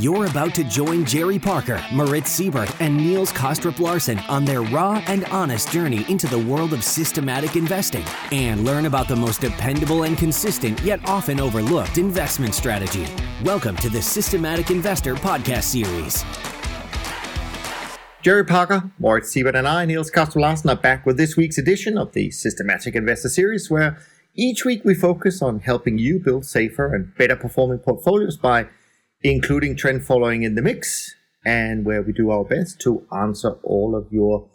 You're about to join Jerry Parker, Moritz Seibert, and Niels Kaastrup Larsen on their raw and honest journey into the world of systematic investing and learn about the most dependable and consistent yet often overlooked investment strategy. Welcome to the Systematic Investor Podcast Series. Jerry Parker, Moritz Seibert, and I, Niels Kaastrup Larsen, are back with this week's edition of the Systematic Investor Series, where each week we focus on helping you build safer and better performing portfolios by including trend following in the mix, and where we do our best to answer all of your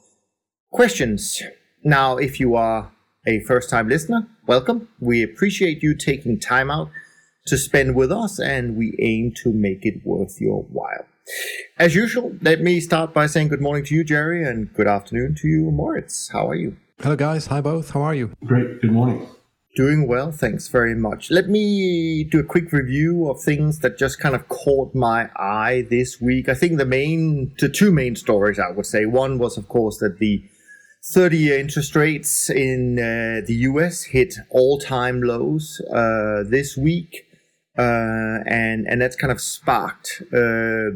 questions. Now, if you are a first time listener, welcome. We appreciate you taking time out to spend with us, and we aim to make it worth your while. As usual, let me start by saying good morning to you, Jerry, and good afternoon to you, Moritz. How are you? Hello, guys. Hi, both. How are you? Great. Good morning. Doing well, thanks very much. Let me do a quick review of things that just kind of caught my eye this week. I think the main, the two main stories I would say. One was, of course, that the 30 year interest rates in uh, the US hit all time lows uh, this week. Uh, and, and that's kind of sparked uh,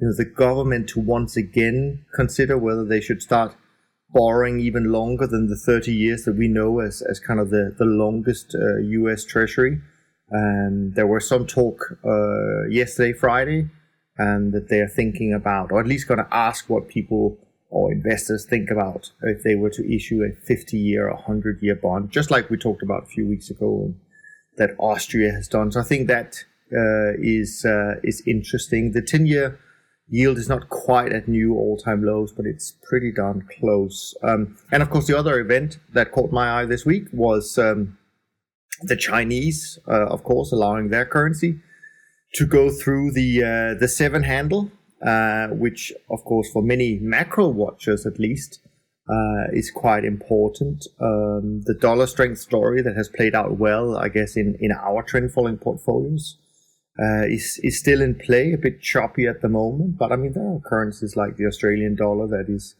you know, the government to once again consider whether they should start borrowing even longer than the 30 years that we know as, as kind of the, the longest uh, US Treasury. And there was some talk uh, yesterday, Friday, and that they are thinking about, or at least going to ask what people or investors think about if they were to issue a 50 year or 100 year bond, just like we talked about a few weeks ago and that Austria has done. So I think that uh, is uh, is interesting. The 10 year Yield is not quite at new all-time lows, but it's pretty darn close. Um, and of course, the other event that caught my eye this week was um, the Chinese, uh, of course, allowing their currency to go through the uh, the seven handle, uh, which, of course, for many macro watchers at least, uh, is quite important. Um, the dollar strength story that has played out well, I guess, in in our trend following portfolios uh, is is still in play, a bit choppy at the moment. But I mean, there are currencies like the Australian dollar that is,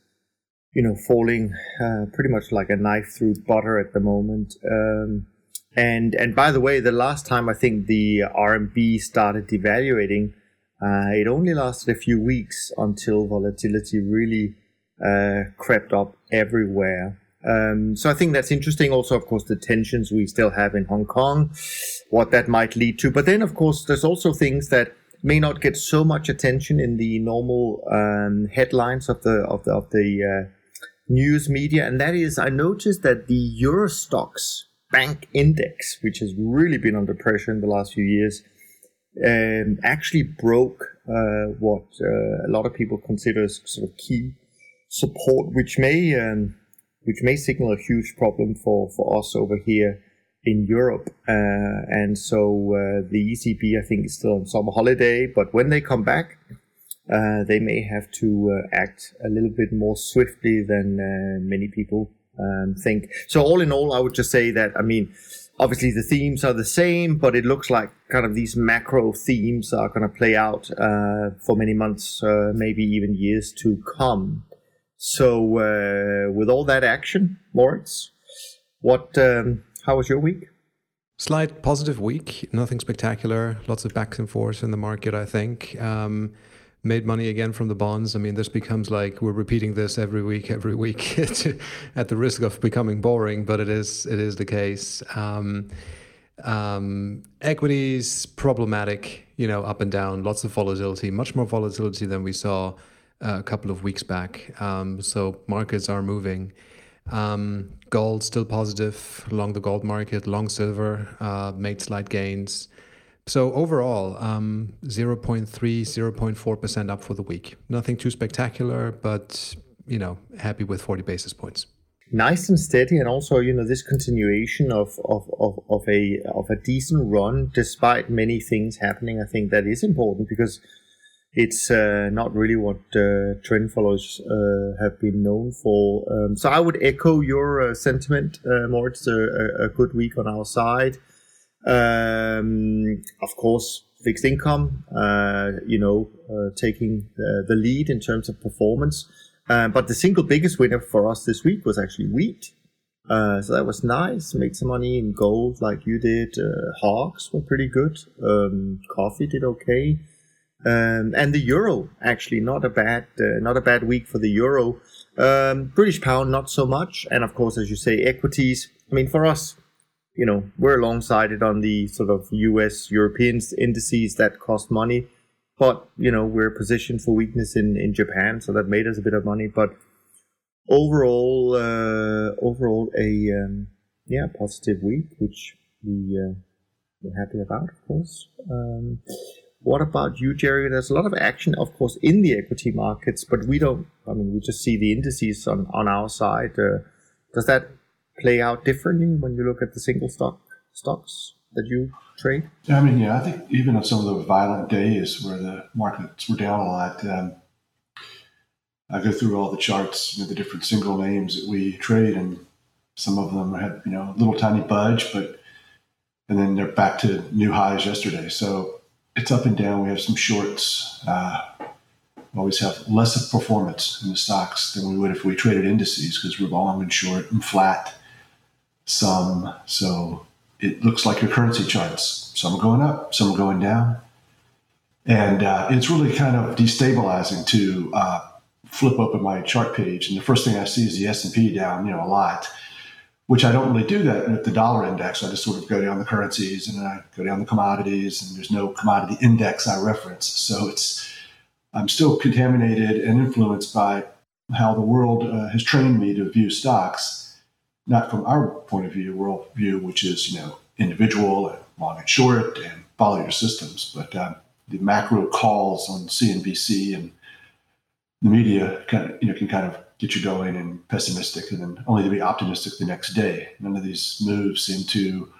you know, falling uh, pretty much like a knife through butter at the moment. Um, and and by the way, the last time I think the RMB started devaluating, uh, it only lasted a few weeks until volatility really uh, crept up everywhere. Um, so I think that's interesting. Also, of course, the tensions we still have in Hong Kong, what that might lead to. But then, of course, there's also things that may not get so much attention in the normal um, headlines of the of the, of the uh, news media, and that is, I noticed that the Euro Stoxx Bank Index, which has really been under pressure in the last few years, um, actually broke uh, what uh, a lot of people consider as sort of key support, which may um, which may signal a huge problem for, for us over here in Europe. Uh, and so uh, the ECB, I think, is still on summer holiday, but when they come back, uh, they may have to uh, act a little bit more swiftly than uh, many people um, think. So, all in all, I would just say that, I mean, obviously the themes are the same, but it looks like kind of these macro themes are going to play out uh, for many months, maybe even years to come. So, uh, with all that action, Moritz, what? Um, how was your week? Slight positive week, nothing spectacular. Lots of backs and forths in the market. I think um, made money again from the bonds. I mean, this becomes like we're repeating this every week, every week, at the risk of becoming boring, but it is it is the case. Um, um, equities problematic, you know, up and down, lots of volatility, much more volatility than we saw a couple of weeks back. Um, so markets are moving. Um, gold still positive along the gold market. Long silver uh, made slight gains. So overall, um, 0.3, 0.4% up for the week. Nothing too spectacular, but you know, happy with 40 basis points. Nice and steady, and also you know this continuation of of, of, of a of a decent run despite many things happening. I think that is important because it's uh, not really what uh, trend followers uh, have been known for. Um, so I would echo your uh, sentiment, uh, more. It's a, a, good week on our side. Um, of course, fixed income, uh, you know, taking the lead in terms of performance. but the single biggest winner for us this week was actually wheat. so that was nice. Made some money in gold like you did. hogs were pretty good. Um, coffee did okay. Um, and the euro actually not a bad uh, not a bad week for the euro. Um, British pound not so much, and of course, as you say, equities. I mean, for us, you know, we're alongside it on the sort of U.S. European indices that cost money, but you know, we're positioned for weakness in in Japan, so that made us a bit of money. But overall, uh, overall, a um, yeah positive week, which we uh, we're happy about, of course. What about you, Jerry? There's a lot of action, of course, in the equity markets, but we don't. I mean, we just see the indices on on our side. Uh, does that play out differently when you look at the single stock stocks that you trade? Yeah, I mean, yeah, I think even on some of the violent days where the markets were down a lot, um, I go through all the charts, you know, the different single names that we trade, and some of them had you know a little tiny budge, but and then they're back to new highs yesterday. So it's up and down. We have some shorts. Uh, always have less of performance in the stocks than we would if we traded indices because we're long and short and flat. Some so it looks like your currency charts. Some are going up, some are going down, and uh, it's really kind of destabilizing to uh, flip open my chart page, and the first thing I see is the S and P down, you know, a lot which I don't really do that with the dollar index. I just sort of go down the currencies and I go down the commodities, and there's no commodity index I reference. So it's I'm still contaminated and influenced by how the world uh, has trained me to view stocks, not from our point of view, world view, which is you know individual and long and short and follow your systems, but um, the macro calls on CNBC and the media kind of, you know can kind of get you going and pessimistic and then only to be optimistic the next day. None of these moves seem to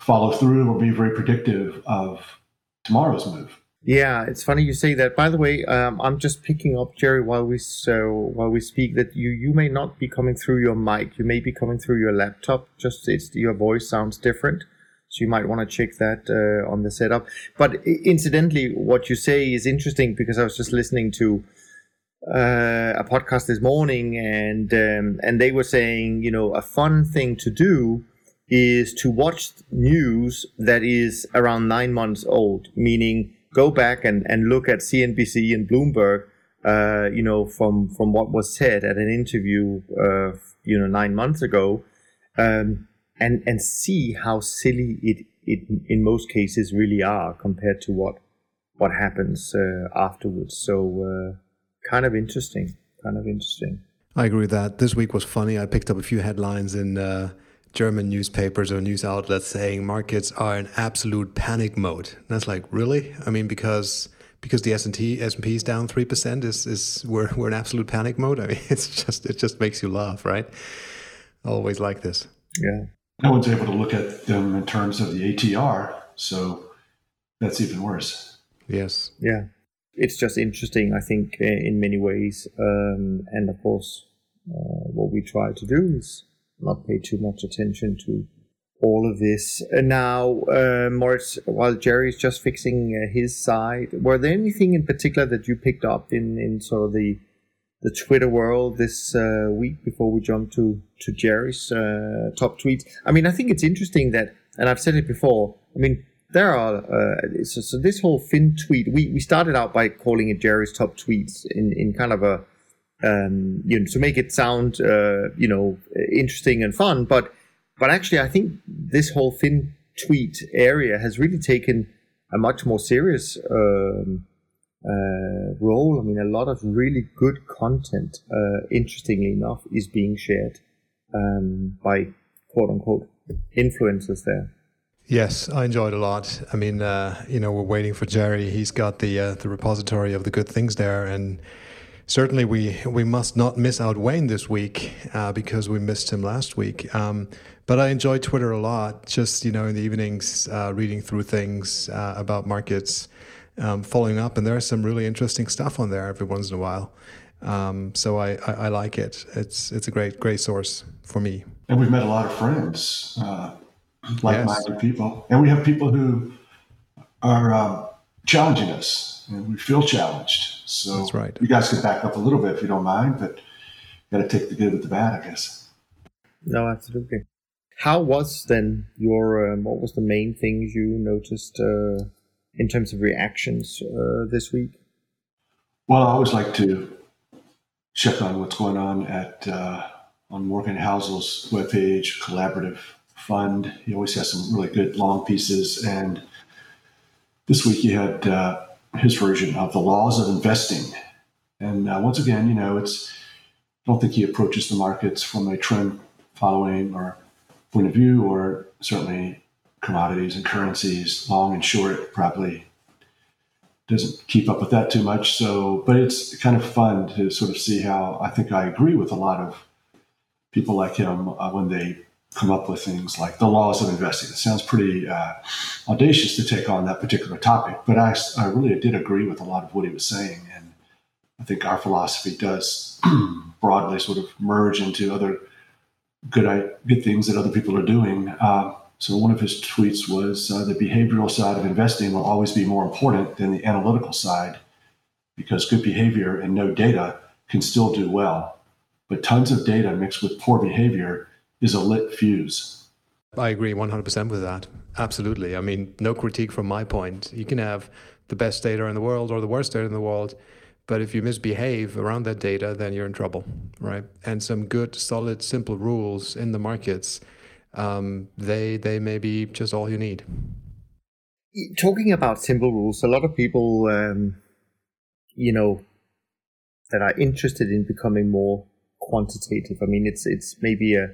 follow through or be very predictive of tomorrow's move. Yeah, it's funny you say that. By the way, um, I'm just picking up Jerry while we so while we speak that you you may not be coming through your mic. You may be coming through your laptop. Just it's your voice sounds different, so you might want to check that uh, on the setup. But incidentally, what you say is interesting because I was just listening to uh, a podcast this morning, and um, and they were saying, you know, a fun thing to do is to watch news that is around nine months old, meaning go back and, and look at CNBC and Bloomberg, uh, you know, from from what was said at an interview, uh, you know, nine months ago, um, and and see how silly it it in most cases really are compared to what what happens uh, afterwards. So uh, kind of interesting. Kind of interesting. I agree with that. This week was funny. I picked up a few headlines in uh, German newspapers or news outlets saying markets are in absolute panic mode. And that's like, really? I mean, because because the S&P S&P is down 3% is is we're we're in absolute panic mode. I mean, it's just it just makes you laugh, right? Always like this. Yeah. No one's able to look at them in terms of the ATR, so that's even worse. Yes. Yeah it's just interesting, I think, in many ways. Um, and of course, uh, what we try to do is not pay too much attention to all of this. And now, uh, Moritz, while Jerry's just fixing uh, his side, were there anything in particular that you picked up in, in sort of the the Twitter world this uh, week before we jump to to Jerry's uh, top tweets? I mean, I think it's interesting that, and I've said it before. I mean, there are uh, so, so, this whole fin tweet. We we started out by calling it Jerry's top tweets in in kind of a um, you know to make it sound uh, you know interesting and fun, but but actually I think this whole fin tweet area has really taken a much more serious um, uh, role. I mean, a lot of really good content, uh, interestingly enough, is being shared um, by quote unquote influencers there. Yes, I enjoyed a lot. I mean, uh, you know, we're waiting for Jerry. He's got the uh, the repository of the good things there, and certainly we we must not miss out Wayne this week uh, because we missed him last week. Um, but I enjoy Twitter a lot. Just you know, in the evenings, uh, reading through things uh, about markets, um, following up, and there's some really interesting stuff on there every once in a while. Um, so I, I, I, like it. It's it's a great great source for me. And we've met a lot of friends uh, like-minded yes. people, and we have people who are uh, challenging us, and we feel challenged. So That's right. you guys can back up a little bit if you don't mind, but got to take the good with the bad, I guess. No, absolutely. How was then your? Um, what was the main things you noticed uh, in terms of reactions uh, this week? Well, I always like to check on what's going on at uh, on Morgan Housel's webpage, Collaborative Fund. He always has some really good long pieces, and this week he had uh, his version of the laws of investing. And uh, once again, you know, it's I don't think he approaches the markets from a trend following or point of view, or certainly commodities and currencies, long and short, probably doesn't keep up with that too much. So, but it's kind of fun to sort of see how I think I agree with a lot of people like him uh, when they come up with things like the laws of investing. It sounds pretty uh, audacious to take on that particular topic, but I, I really did agree with a lot of what he was saying. And I think our philosophy does broadly sort of merge into other good, good things that other people are doing. Uh, so one of his tweets was uh, the behavioral side of investing will always be more important than the analytical side because good behavior and no data can still do well. But tons of data mixed with poor behavior is a lit fuse. I agree 100% with that. Absolutely. I mean, no critique from my point. You can have the best data in the world or the worst data in the world, but if you misbehave around that data, then you're in trouble, right? And some good, solid, simple rules in the markets um, they they may be just all you need. Talking about simple rules, a lot of people, um, you know, that are interested in becoming more quantitative. I mean, it's it's maybe a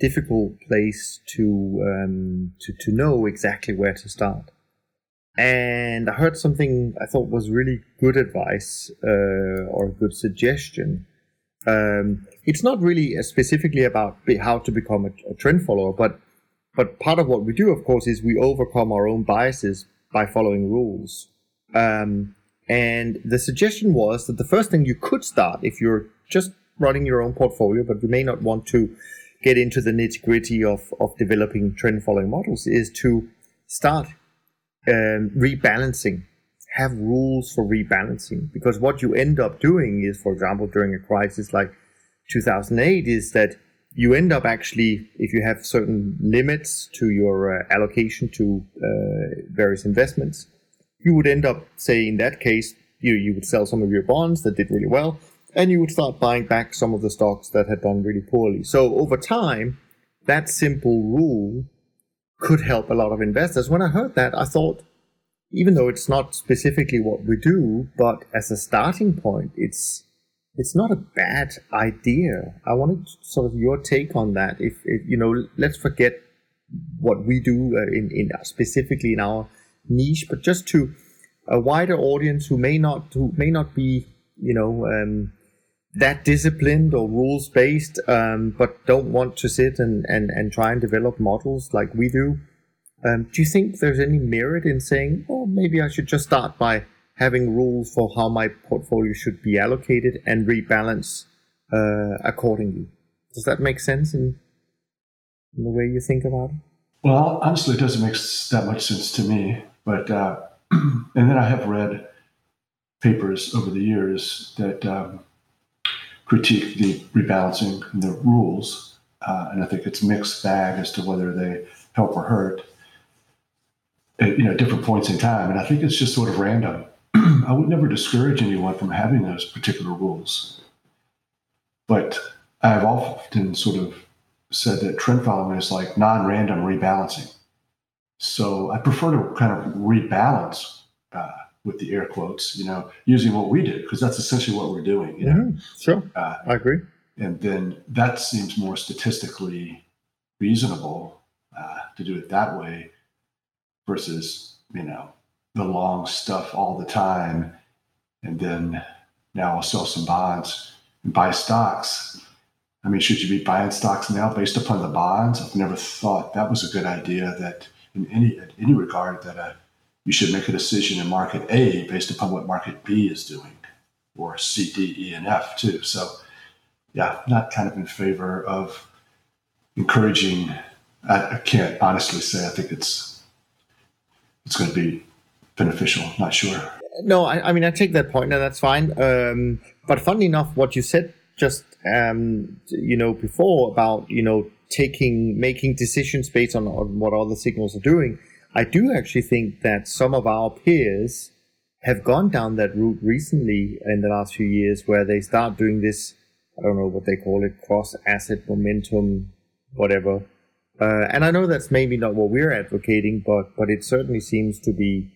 difficult place to um, to to know exactly where to start. And I heard something I thought was really good advice uh, or a good suggestion um, it's not really specifically about how to become a, a, trend follower, but but part of what we do, of course, is we overcome our own biases by following rules. Um, and the suggestion was that the first thing you could start if you're just running your own portfolio, but you may not want to get into the nitty gritty of, of developing trend following models, is to start um, rebalancing. Have rules for rebalancing. Because what you end up doing is, for example, during a crisis like 2008, is that you end up actually, if you have certain limits to your uh, allocation to uh, various investments, you would end up, say, in that case, you, you would sell some of your bonds that did really well, and you would start buying back some of the stocks that had done really poorly. So over time, that simple rule could help a lot of investors. When I heard that, I thought, even though it's not specifically what we do, but as a starting point, it's it's not a bad idea. I wanted sort of your take on that. If, if you know, let's forget what we do uh, in in specifically in our niche, but just to a wider audience who may not who may not be you know um, that disciplined or rules based, um, but don't want to sit and, and and try and develop models like we do. Um, do you think there's any merit in saying, oh, maybe I should just start by having rules for how my portfolio should be allocated and rebalance uh, accordingly? Does that make sense in, in, the way you think about it? Well, honestly, it doesn't make that much sense to me. But uh, and then I have read papers over the years that um, critique the rebalancing and the rules, uh, and I think it's mixed bag as to whether they help or hurt at you know different points in time, and I think it's just sort of random. I would never discourage anyone from having those particular rules, but I've often sort of said that trend following is like non-random rebalancing. So I prefer to kind of rebalance uh, with the air quotes, you know, using what we do because that's essentially what we're doing. You know? Mm-hmm. Sure, uh, I agree. And then that seems more statistically reasonable uh, to do it that way versus, you know, the long stuff all the time. And then now I'll sell some bonds and buy stocks. I mean, should you be buying stocks now based upon the bonds? I've never thought that was a good idea that in any in any regard that uh, you should make a decision in market A based upon what market B is doing, or C, D, E, and F too. So, yeah, not kind of in favor of encouraging. I, I can't honestly say I think it's it's going to be beneficial. Not sure. No, I, I mean I take that point, and that's fine. Um, but funnily enough, what you said just um, you know before about you know taking making decisions based on, on what other signals are doing, I do actually think that some of our peers have gone down that route recently in the last few years where they start doing this I don't know what they call it cross asset momentum whatever. Uh, and I know that's maybe not what we're advocating but but it certainly seems to be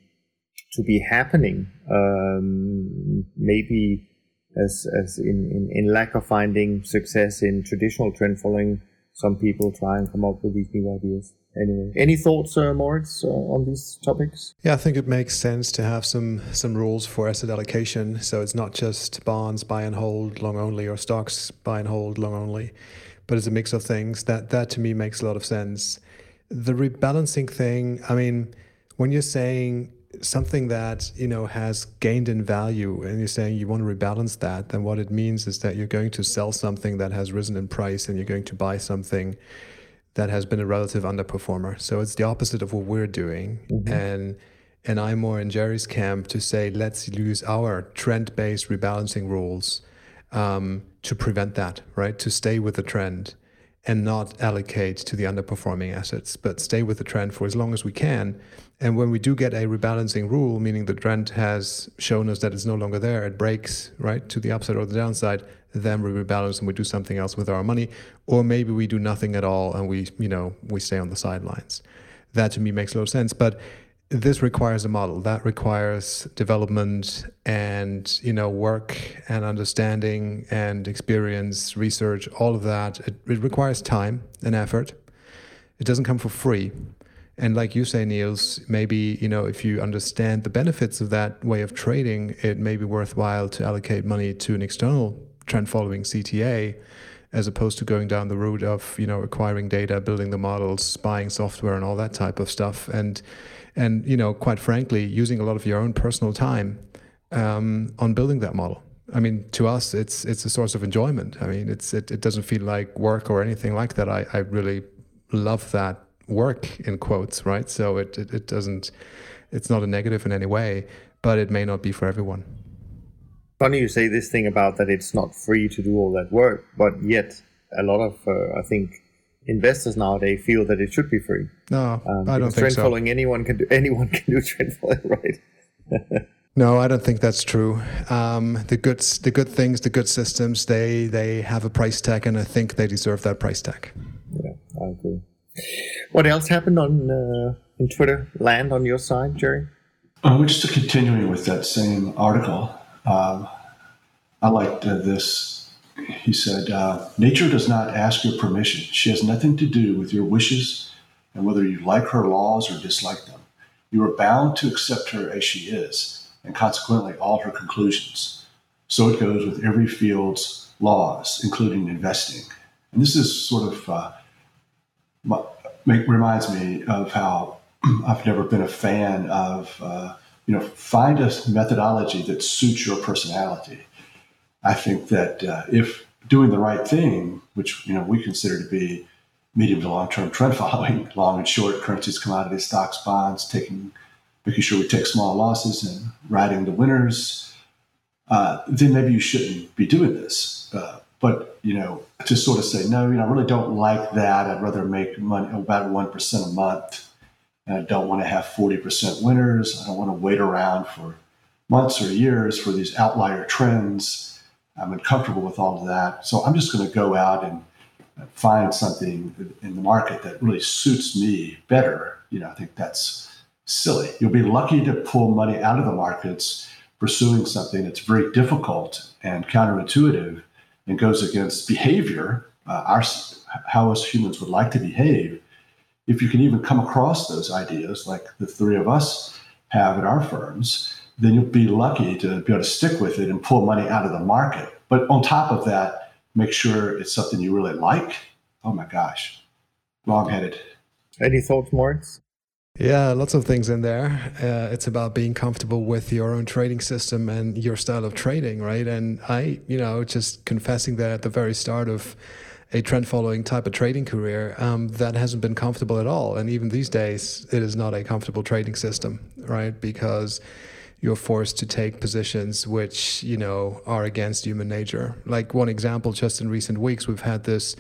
to be happening um, maybe as as in, in, in lack of finding success in traditional trend following some people try and come up with these new ideas anyway. Any thoughts, uh, Moritz, uh, on these topics? Yeah, I think it makes sense to have some some rules for asset allocation. So it's not just bonds buy and hold long only or stocks buy and hold long only, but it's a mix of things. That that to me makes a lot of sense. The rebalancing thing, I mean, when you're saying something that you know has gained in value and you're saying you want to rebalance that then what it means is that you're going to sell something that has risen in price and you're going to buy something that has been a relative underperformer. So it's the opposite of what we're doing. Mm-hmm. And and I'm more in Jerry's camp to say let's use our trend-based rebalancing rules um, to prevent that, right? To stay with the trend and not allocate to the underperforming assets, but stay with the trend for as long as we can. And when we do get a rebalancing rule, meaning the trend has shown us that it's no longer there, it breaks right to the upside or the downside, then we rebalance and we do something else with our money, or maybe we do nothing at all and we, you know, we stay on the sidelines. That to me makes a lot of sense. But this requires a model that requires development and you know work and understanding and experience research all of that it, it requires time and effort it doesn't come for free and like you say niels maybe you know if you understand the benefits of that way of trading it may be worthwhile to allocate money to an external trend following CTA as opposed to going down the route of you know acquiring data, building the models, buying software, and all that type of stuff, and and you know quite frankly using a lot of your own personal time um, on building that model. I mean, to us, it's it's a source of enjoyment. I mean, it's it, it doesn't feel like work or anything like that. I, I really love that work in quotes, right? So it, it, it doesn't it's not a negative in any way, but it may not be for everyone funny you say this thing about that it's not free to do all that work, but yet a lot of uh, I think investors nowadays feel that it should be free. No, um, I don't think trend so. following anyone can do anyone can do trend following, right? no, I don't think that's true. Um, the good the good things, the good systems, they they have a price tag, and I think they deserve that price tag. Yeah, I agree. What else happened on uh, in Twitter land on your side, Jerry? Uh, just continuing with that same article. Um, I liked uh, this. He said, uh, Nature does not ask your permission. She has nothing to do with your wishes and whether you like her laws or dislike them. You are bound to accept her as she is, and consequently all her conclusions. So it goes with every field's laws, including investing. And this is sort of uh, make, reminds me of how I've never been a fan of uh, you know, find a methodology that suits your personality. I think that uh, if doing the right thing, which you know we consider to be medium to long term trend following, long and short currencies, commodities, stocks, bonds, taking making sure we take small losses and riding the winners, uh, then maybe you shouldn't be doing this. Uh, but you know, to sort of say no, you know, I really don't like that. I'd rather make money about one percent a month and I don't want to have 40% winners. I don't want to wait around for months or years for these outlier trends. I'm uncomfortable with all of that. So I'm just going to go out and find something in the market that really suits me better. You know, I think that's silly. You'll be lucky to pull money out of the markets pursuing something that's very difficult and counterintuitive and goes against behavior, uh, our, how us humans would like to behave if you can even come across those ideas like the three of us have at our firms, then you'll be lucky to be able to stick with it and pull money out of the market. But on top of that, make sure it's something you really like. Oh my gosh, long headed. Any thoughts, Moritz? Yeah, lots of things in there. Uh, it's about being comfortable with your own trading system and your style of trading, right? And I, you know, just confessing that at the very start of a trend following type of trading career um, that hasn't been comfortable at all. And even these days, it is not a comfortable trading system, right? Because you're forced to take positions which, you know, are against human nature. Like one example, just in recent weeks, we've had this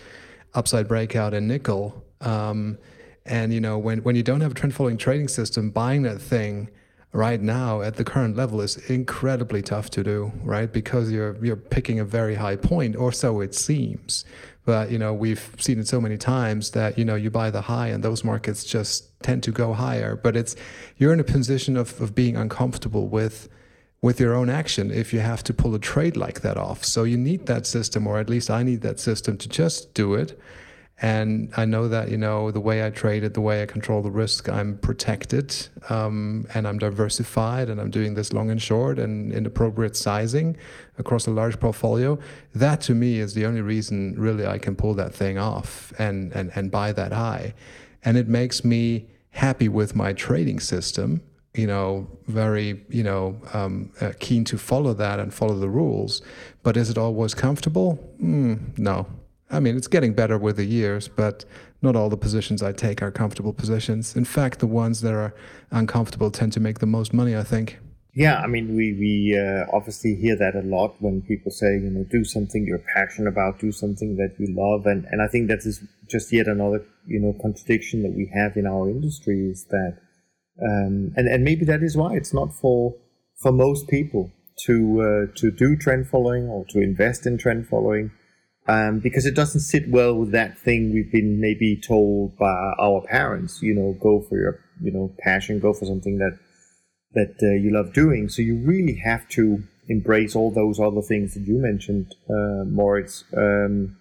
upside breakout in nickel. Um, And you know, when when you don't have a trend following trading system, buying that thing right now at the current level is incredibly tough to do, right? Because you're you're picking a very high point, or so it seems. But you know, we've seen it so many times that you know you buy the high, and those markets just tend to go higher. But it's you're in a position of of being uncomfortable with with your own action if you have to pull a trade like that off. So you need that system, or at least I need that system to just do it and I know that, you know, the way I trade it, the way I control the risk, I'm protected um, and I'm diversified and I'm doing this long and short and in appropriate sizing across a large portfolio. That to me is the only reason really I can pull that thing off and, and, and buy that high. And it makes me happy with my trading system you know, very, you know, um, uh, keen to follow that and follow the rules. But is it always comfortable? Mm, no, I mean, it's getting better with the years, but not all the positions I take are comfortable positions. In fact, the ones that are uncomfortable tend to make the most money, I think. Yeah, I mean, we, we uh, obviously hear that a lot when people say, you know, do something you're passionate about, do something that you love. And, and I think that is just yet another, you know, contradiction that we have in our industry is that, um, and, and maybe that is why it's not for, for most people to, uh, to do trend following or to invest in trend following um, because it doesn't sit well with that thing we've been maybe told by our parents. You know, go for your you know passion, go for something that that uh, you love doing. So you really have to embrace all those other things that you mentioned, uh, Moritz, um,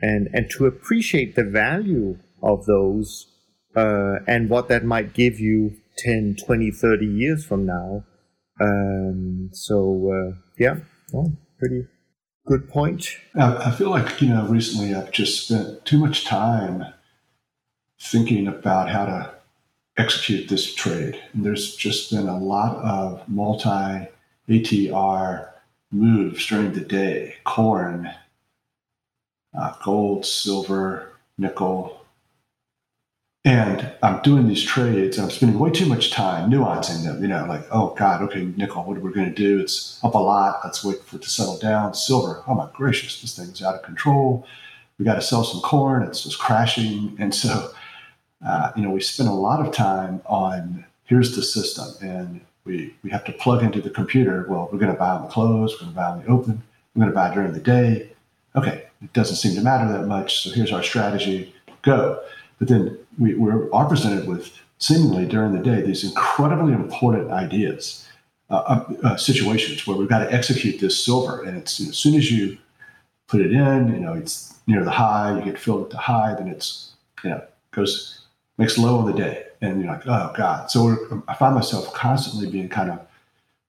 and and to appreciate the value of those uh, and what that might give you 10, 20, 30 years from now. Um, so uh, yeah, oh, pretty Good point. I feel like, you know, recently I've just spent too much time thinking about how to execute this trade. And there's just been a lot of multi ATR moves during the day corn, uh, gold, silver, nickel, and I'm doing these trades and I'm spending way too much time nuancing them, you know, like, oh God, okay, nickel, what are we going to do? It's up a lot. Let's wait for it to settle down. Silver, oh my gracious, this thing's out of control. We got to sell some corn. It's just crashing. And so, uh, you know, we spend a lot of time on here's the system and we, we have to plug into the computer. Well, we're going to buy on the close, we're going to buy on the open, we're going to buy during the day. Okay, it doesn't seem to matter that much. So here's our strategy. Go. But then we, we are presented with seemingly during the day these incredibly important ideas, uh, uh, uh, situations where we've got to execute this silver. And it's you know, as soon as you put it in, you know, it's near the high, you get filled at the high, then it's, you know, goes, makes low on the day. And you're like, oh God. So I find myself constantly being kind of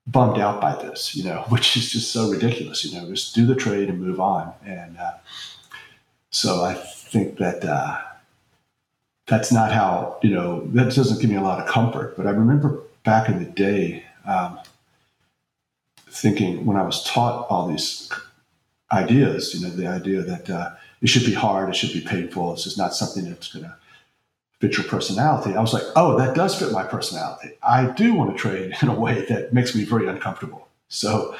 bummed out by this, you know, which is just so ridiculous, you know, just do the trade and move on. And uh, so I think that, uh, that's not how you know that doesn't give me a lot of comfort. But i remember back in the day um, thinking when i was taught all these ideas you know the idea that uh, it should be hard it should be painful this is not something that's going to fit your personality i was like oh that does fit my personality. I do want to trade in a way that makes me very uncomfortable. So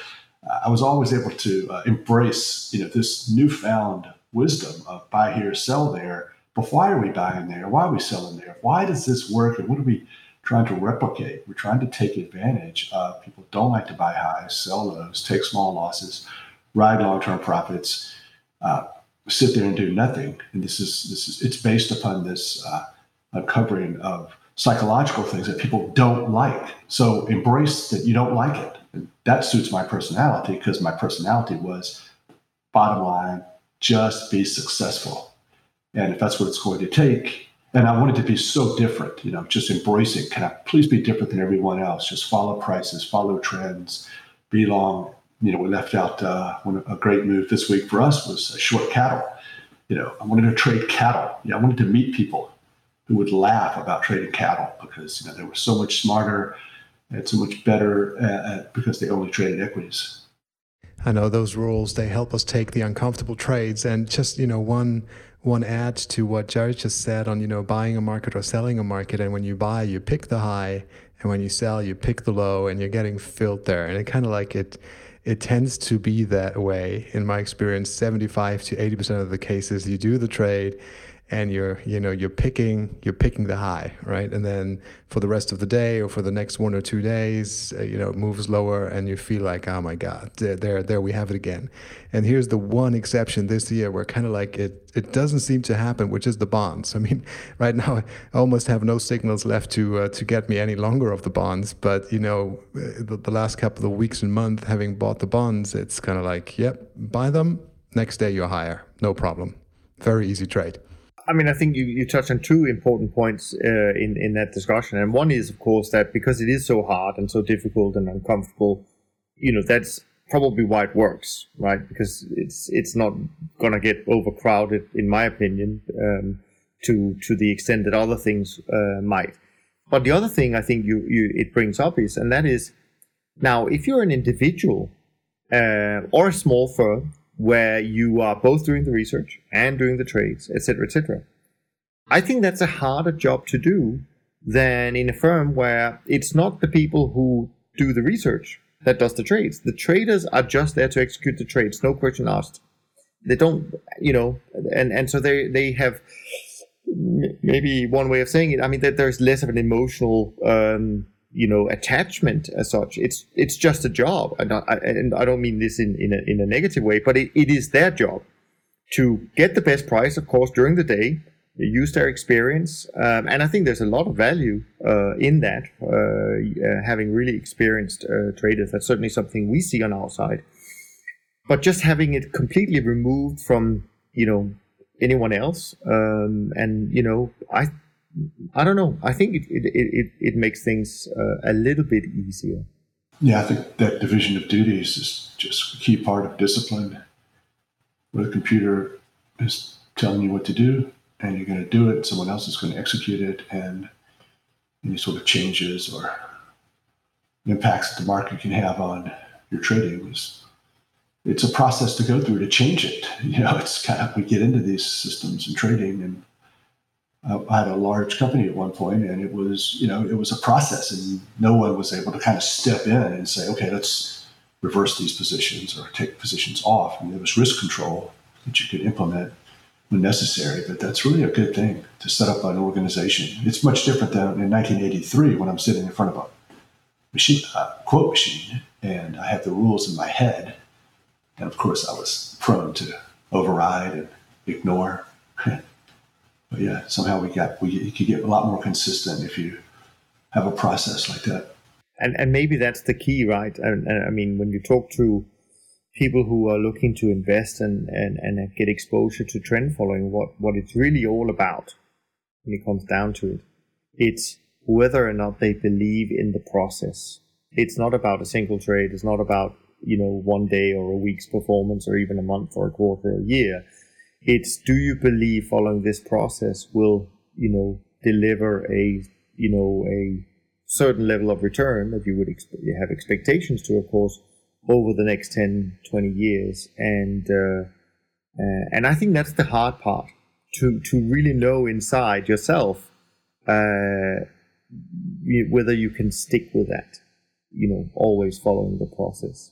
uh, i was always able to uh, embrace you know this newfound wisdom of buy here sell there but why are we buying there? Why are we selling there? Why does this work? And what are we trying to replicate? We're trying to take advantage of people don't like to buy highs, sell lows, take small losses, ride long-term profits, uh, sit there and do nothing. And this is this is it's based upon this uh, uncovering of psychological things that people don't like. So embrace that you don't like it. And that suits my personality because my personality was bottom line, just be successful and if that's what it's going to take, and I wanted to be so different, you know, just embracing, can I please be different than everyone else? Just follow prices, follow trends, be long. You know, we left out uh, one, a great move this week for us was short cattle. You know, I wanted to trade cattle. Yeah, I wanted to meet people who would laugh about trading cattle because you know they were so much smarter and so much better uh, because they only traded equities. I know those rules they help us take the uncomfortable trades and just you know one one add to what Jared just said on you know buying a market or selling a market. And when you buy you pick the high. And when you sell you pick the low and you're getting filled there. And it kind of like it it tends to be that way in my experience. 75 to 80% of the cases you do the trade and you're you know you're picking you're picking the high right? And then for the rest of the day or for the next one or two days uh, you know it moves lower and you feel like oh my god there there, there we have it again. And here's the one exception this year where kind of like it it doesn't seem to happen which is the bonds. I mean right now i almost have no signals left to uh, to get me any longer of the bonds but you know uh, the, the last couple of weeks and month having bought the bonds it's kind of like yep buy them next day you're higher no problem. Very easy trade I mean, I think you, you touched on two important points uh, in in that discussion, and one is, of course, that because it is so hard and so difficult and uncomfortable, you know, that's probably why it works, right? Because it's it's not gonna get overcrowded, in my opinion, um, to to the extent that other things uh, might. But the other thing I think you, you it brings up is, and that is, now if you're an individual uh, or a small firm where you are both doing the research and doing the trades, etc., etc. I think that's a harder job to do than in a firm where it's not the people who do the research that does the trades. The traders are just there to execute the trades, no question asked. They don't, you know, and and so they they have maybe one way of saying it. I mean that there's less of an emotional um, you know attachment as such. It's it's just a job. And I, and I don't mean this in in a, in a negative way but it, it is their job to get the best price of course during the day. Use their experience um, and I think there's a lot of value uh, in that uh, uh, having really experienced uh, traders. That's certainly something we see on our side. But just having it completely removed from you know anyone else um, and you know I I don't know. I think it it, it, it makes things uh, a little bit easier. Yeah, I think that division of duties is just a key part of discipline, where the computer is telling you what to do, and you're going to do it. Someone else is going to execute it, and any sort of changes or impacts that the market can have on your trading is it's a process to go through to change it. You know, it's kind of we get into these systems and trading and Uh, I had a large company at one point, and it was you know it was a process, and no one was able to kind of step in and say, okay, let's reverse these positions or take positions off. And there was risk control that you could implement when necessary, but that's really a good thing to set up an organization. It's much different than in 1983 when I'm sitting in front of a machine, a quote machine, and I had the rules in my head, and of course I was prone to override and ignore. but yeah, somehow we got we could get a lot more consistent if you have a process like that. And and maybe that's the key, right? And I mean, when you talk to people who are looking to invest and, and, and get exposure to trend following, what, what it's really all about when it comes down to it, it's whether or not they believe in the process. It's not about a single trade. It's not about, you know, one day or a week's performance or even a month or a quarter or a year. It's do you believe following this process will, you know, deliver a, you know, a certain level of return that you would expe- have expectations to, of course, over the next 10, 20 years. And, uh, uh, and I think that's the hard part to, to really know inside yourself, uh, whether you can stick with that, you know, always following the process.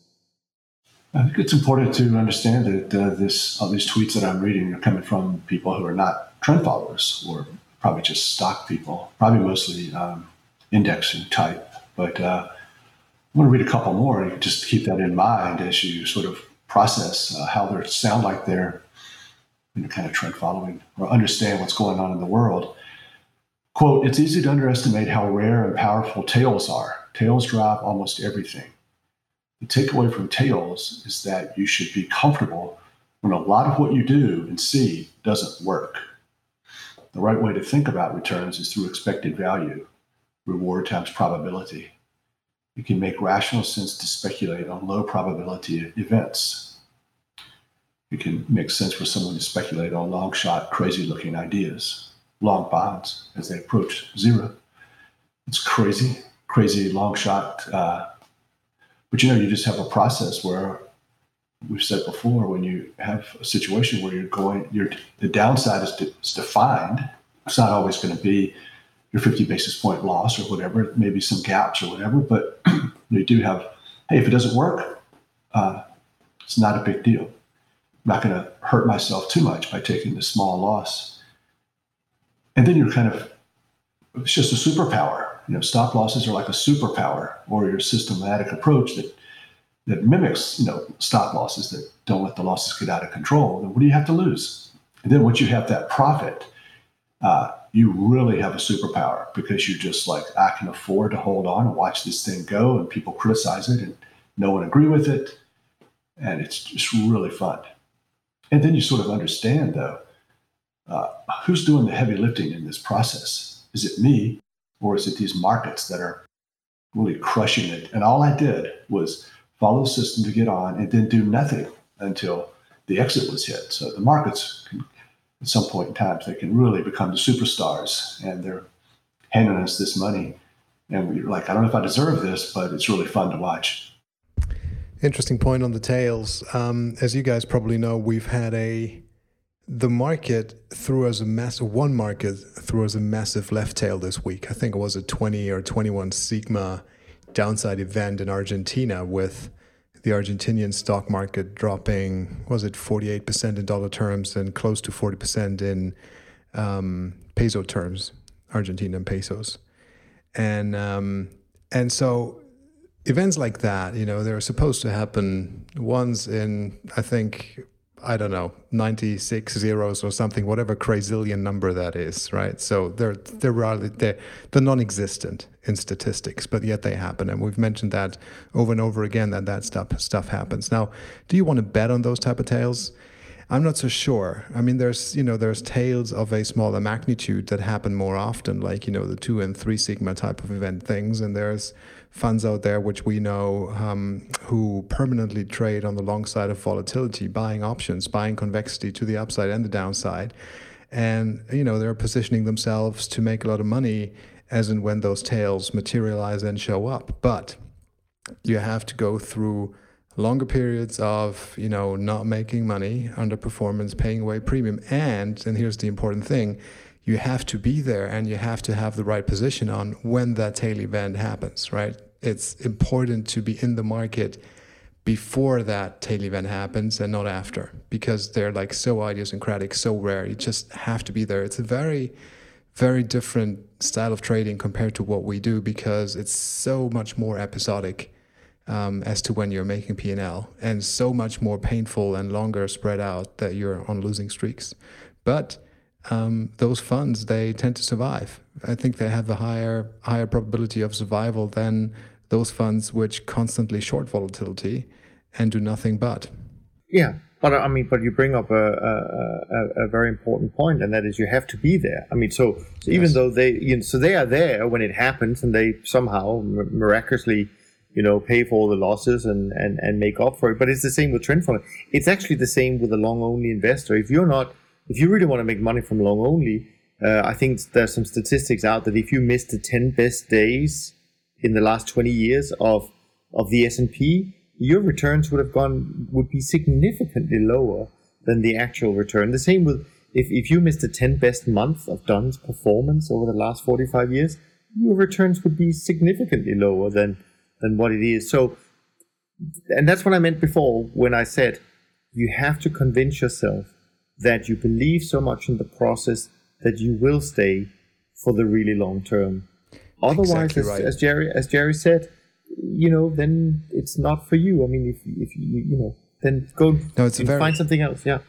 I think it's important to understand that uh, this all these tweets that I'm reading are coming from people who are not trend followers or probably just stock people, probably mostly um, indexing type. But uh, I want to read a couple more and just keep that in mind as you sort of process uh, how they sound like they're you know, kind of trend following or understand what's going on in the world. Quote, it's easy to underestimate how rare and powerful tails are. Tails drive almost everything. The takeaway from tails is that you should be comfortable when a lot of what you do and see doesn't work. The right way to think about returns is through expected value, reward times probability. It can make rational sense to speculate on low probability events. It can make sense for someone to speculate on long shot, crazy looking ideas, long bonds as they approach zero. It's crazy, crazy long shot uh, but you know, you just have a process where we've said before, when you have a situation where you're going, you're, the downside is, de- is defined. It's not always going to be your 50 basis point loss or whatever, maybe some gaps or whatever, but you do have, hey, if it doesn't work, uh, it's not a big deal. I'm not going to hurt myself too much by taking the small loss. and then you're kind of it's just a superpower. You know, stop losses are like a superpower or your systematic approach that that mimics, you know, stop losses that don't let the losses get out of control. Then what do you have to lose? And then once you have that profit, uh, you really have a superpower because you're just like, I can afford to hold on and watch this thing go, and people criticize it and no one agree with it. And it's just really fun. And then you sort of understand, though, uh, who's doing the heavy lifting in this process? Is it me or is it these markets that are really crushing it? And all I did was follow the system to get on and then do nothing until the exit was hit. So the markets, can, at some point in time, they can really become the superstars and they're handing us this money. And we're like, I don't know if I deserve this, but it's really fun to watch. Interesting point on the tails. Um, as you guys probably know, we've had a the market threw us a massive one market threw us a massive left tail this week. I think it was a 20 or 21 sigma downside event in Argentina with the Argentinian stock market dropping was it 48% in dollar terms and close to 40% in um, peso terms, Argentinian pesos. And um, and so events like that, you know, they're supposed to happen once in, I think, I don't know, 96 zeros or something, whatever crazillion number that is, right? So they're they're they're, they're non-existent in statistics, but yet they happen, and we've mentioned that over and over again that that stuff stuff happens. Now, do you want to bet on those type of tails? I'm not so sure. I mean, there's you know there's tails of a smaller magnitude that happen more often, like you know the two and three sigma type of event things, and there's funds out there which we know um, who permanently trade on the long side of volatility, buying options, buying convexity to the upside and the downside, and you know they're positioning themselves to make a lot of money as and when those tails materialize and show up, but you have to go through longer periods of you know not making money underperformance paying away premium. And and here's the important thing you have to be there and you have to have the right position on when that tail event happens right? It's important to be in the market before that tail event happens and not after because they're like so idiosyncratic so rare. You just have to be there. It's a very very different style of trading compared to what we do because it's so much more episodic um, as to when you're making P&L and so much more painful and longer spread out that you're on losing streaks. But um, those funds, they tend to survive. I think they have a higher, higher probability of survival than those funds which constantly short volatility and do nothing but. Yeah, but I mean, but you bring up a, a, a, very important point, and that is you have to be there. I mean, so, so yes. even though they, you know, so they are there when it happens, and they somehow miraculously you know, pay for all the losses and, and, and make up for it. But it's the same with trend following. It's actually the same with a long only investor. If you're not, if you really want to make money from long only, uh, I think there's some statistics out that if you missed the 10 best days in the last 20 years of of the S&P, your returns would have gone would be significantly lower than the actual return. The same with if, if you missed the 10 best month of Dunn's performance over the last 45 years, your returns would be significantly lower than than what it is. So, and that's what I meant before when I said you have to convince yourself that you believe so much in the process that you will stay for the really long term. Otherwise, exactly as, right. as, Jerry as Jerry said, you know, then it's not for you. I mean, if if you you know, then go no, it's very, find something else. Yeah.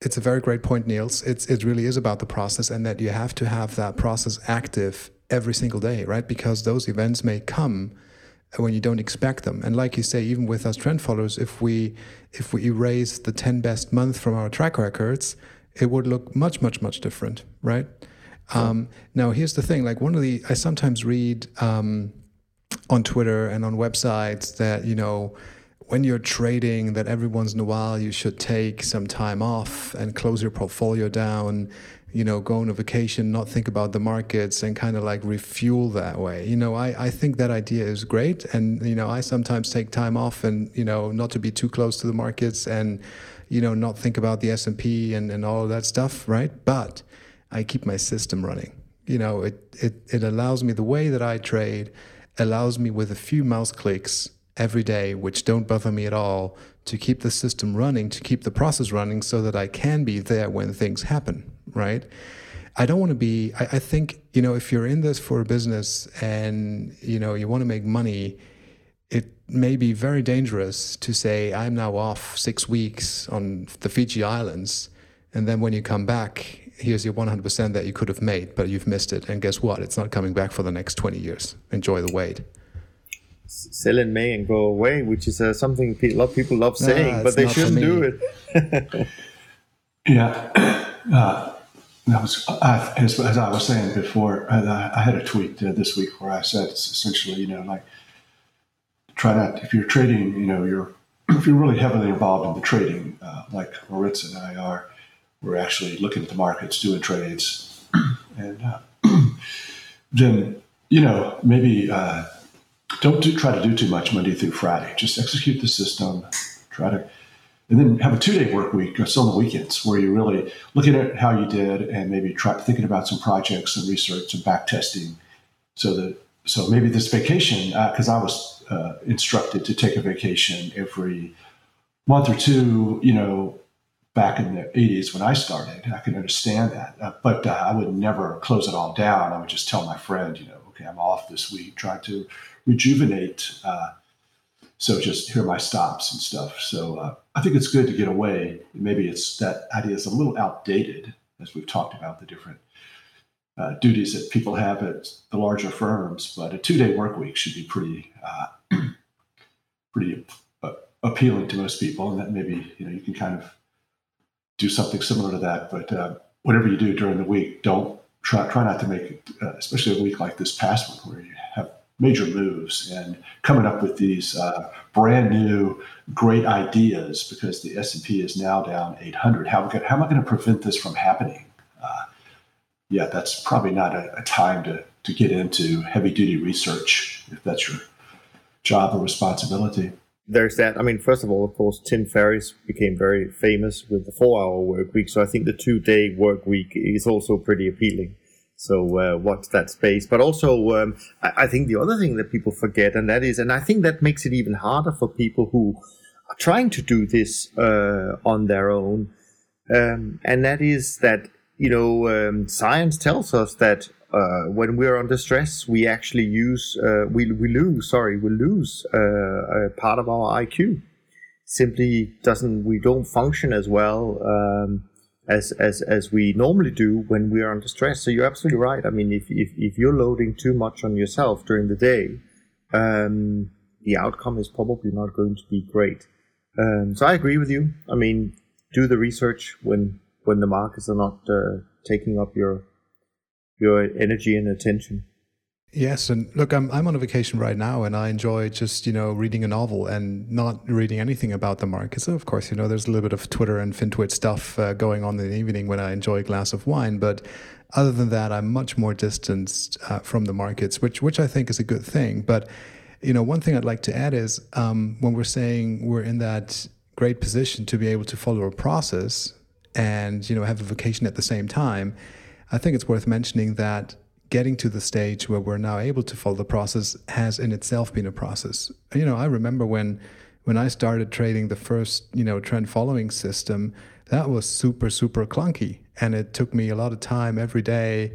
It's a very great point, Niels. It's it really is about the process, and that you have to have that process active every single day, right? Because those events may come when you don't expect them. And like you say, even with us trend followers, if we if we erase the 10 best months from our track records, it would look much, much, much different, right? Um, now, here's the thing: like one of the, I sometimes read um, on Twitter and on websites that you know when you're trading that every once in a while you should take some time off and close your portfolio down you know, go on a vacation, not think about the markets and kind of like refuel that way. You know, I, I think that idea is great. And, you know, I sometimes take time off and, you know, not to be too close to the markets and, you know, not think about the S&P and, and all of that stuff, right? But I keep my system running. You know, it, it, it allows me the way that I trade, allows me with a few mouse clicks every day, which don't bother me at all, to keep the system running, to keep the process running so that I can be there when things happen, right? I don't want to be, I, I think, you know, if you're in this for a business and, you know, you want to make money, it may be very dangerous to say, I'm now off six weeks on the Fiji Islands. And then when you come back, here's your 100% that you could have made, but you've missed it. And guess what? It's not coming back for the next 20 years. Enjoy the wait. Sell in May and go away, which is uh, something a lot of people love saying, nah, but they shouldn't do it. yeah. Uh, that was, I, as, as, I was saying before, I, I had a tweet uh, this week where I said it's essentially, you know, like try not if you're trading, you know, you're if you're really heavily involved in the trading, uh, like Moritz and I are, we're actually looking at the markets, doing trades, and uh, then you know maybe uh, don't do, try to do too much Monday through Friday. Just execute the system. Try to and then have a two day work week just on the weekends where you're really looking at how you did and maybe try thinking about some projects and research and back testing so that so maybe this vacation because uh, i was uh, instructed to take a vacation every month or two you know back in the 80s when i started. I can understand that. Uh, but uh, i would never close it all down. I would just tell my friend you know okay i'm off this week. Try to rejuvenate uh, so just here are my stops and stuff. So uh, I think it's good to get away. Maybe it's that idea is a little outdated as we've talked about the different uh, duties that people have at the larger firms. But a two-day work week should be pretty uh, pretty appealing to most people, and that maybe you know you can kind of do something similar to that. But uh, whatever you do during the week, don't try try not to make, uh, especially a week like this past one where you major moves and coming up with these uh, brand new great ideas because the S&P is now down 800. How, how am I going to prevent this from happening? Uh, yeah, that's probably not a, a, time to, to get into heavy duty research if that's your job or responsibility. There's that. I mean, first of all, of course, Tim Ferriss became very famous with the four hour work week. So I think the two day work week is also pretty appealing. So uh, watch that space. But also, um, I, I, think the other thing that people forget, and that is, and I think that makes it even harder for people who are trying to do this uh, on their own, um, and that is that you know um, science tells us that uh, when we are under stress, we actually use uh, we we lose sorry we lose uh, a part of our IQ. Simply doesn't we don't function as well. As as as we normally do when we are under stress. So you're absolutely right. I mean, if if, if you're loading too much on yourself during the day, um, the outcome is probably not going to be great. Um, so I agree with you. I mean, do the research when when the markets are not uh, taking up your your energy and attention. Yes, and look, I'm I'm on a vacation right now, and I enjoy just you know reading a novel and not reading anything about the market. So of course, you know, there's a little bit of Twitter and FinTwit stuff uh, going on in the evening when I enjoy a glass of wine. But other than that, I'm much more distanced uh, from the markets, which which I think is a good thing. But you know, one thing I'd like to add is um, when we're saying we're in that great position to be able to follow a process and you know have a vacation at the same time, I think it's worth mentioning that getting to the stage where we're now able to follow the process has in itself been a process. You know, I remember when when I started trading the first, you know, trend following system, that was super super clunky and it took me a lot of time every day,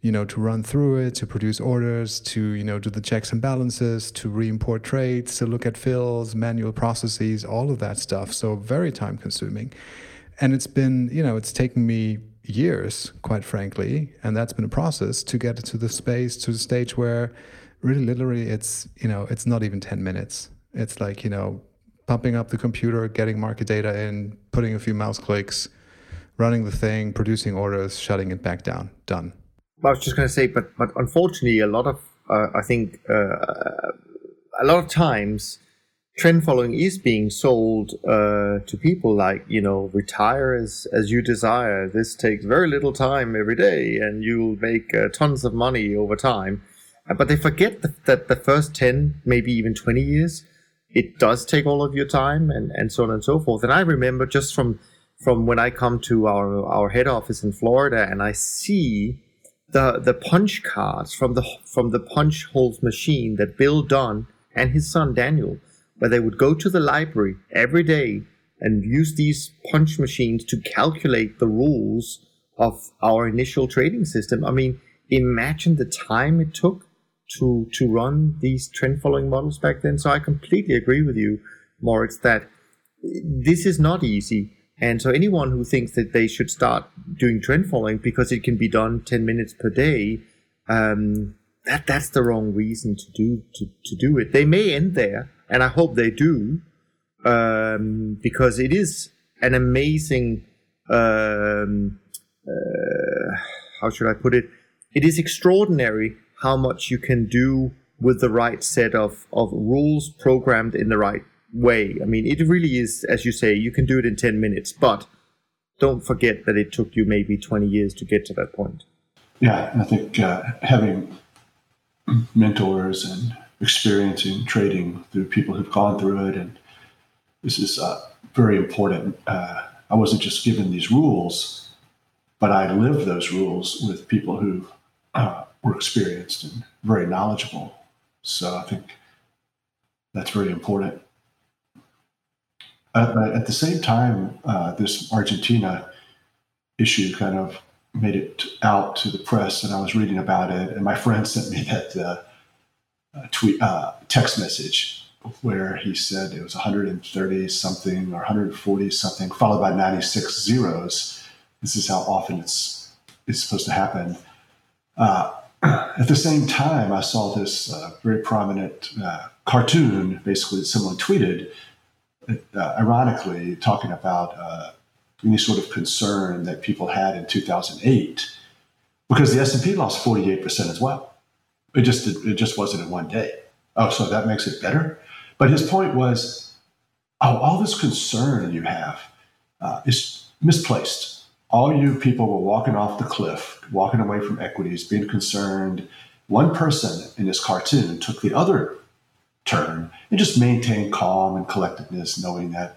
you know, to run through it, to produce orders, to, you know, do the checks and balances, to re-import trades, to look at fills, manual processes, all of that stuff. So very time consuming. And it's been, you know, it's taken me years, quite frankly, and that's been a process to get to the space to the stage where really literally it's you know it's not even 10 minutes. It's like you know pumping up the computer getting market data in putting a few mouse clicks running the thing producing orders shutting it back down. Done. I was just going to say but but unfortunately a lot of uh, i think uh, a lot of times trend following is being sold uh, to people like you know retire as as you desire. This takes very little time every day and you'll make uh, tons of money over time. Uh, but they forget that, the first 10 maybe even 20 years it does take all of your time and and so on and so forth. And i remember just from from when i come to our our head office in florida and i see the the punch cards from the from the punch holes machine that bill dunn and his son daniel where they would go to the library every day and use these punch machines to calculate the rules of our initial trading system. I mean, imagine the time it took to to run these trend following models back then. So I completely agree with you, Moritz, that this is not easy. And so anyone who thinks that they should start doing trend following because it can be done 10 minutes per day, um, that that's the wrong reason to do to, to do it. They may end there, and I hope they do, um, because it is an amazing um, uh, how should I put it? It is extraordinary how much you can do with the right set of, of rules programmed in the right way. I mean, it really is, as you say, you can do it in 10 minutes, but don't forget that it took you maybe 20 years to get to that point. Yeah, I think uh, having mentors and experiencing trading through people who've gone through it, and this is uh, very important. Uh, I wasn't just given these rules, but I lived those rules with people who uh, were experienced and very knowledgeable. So I think that's very important. At, at the same time, uh, this Argentina issue kind of made it out to the press, and I was reading about it. And my friend sent me that uh, tweet, uh, text message where he said it was 130 something or 140 something, followed by 96 zeros. This is how often it's it's supposed to happen. Uh, at the same time, I saw this uh, very prominent uh, cartoon, basically someone tweeted, uh, ironically talking about uh, any sort of concern that people had in 2008, because the S&P lost 48 percent as well. It just it just wasn't in one day. Oh, so that makes it better. But his point was, oh, all this concern you have uh, is misplaced all you people were walking off the cliff, walking away from equities, being concerned. One person in this cartoon took the other turn and just maintained calm and collectedness, knowing that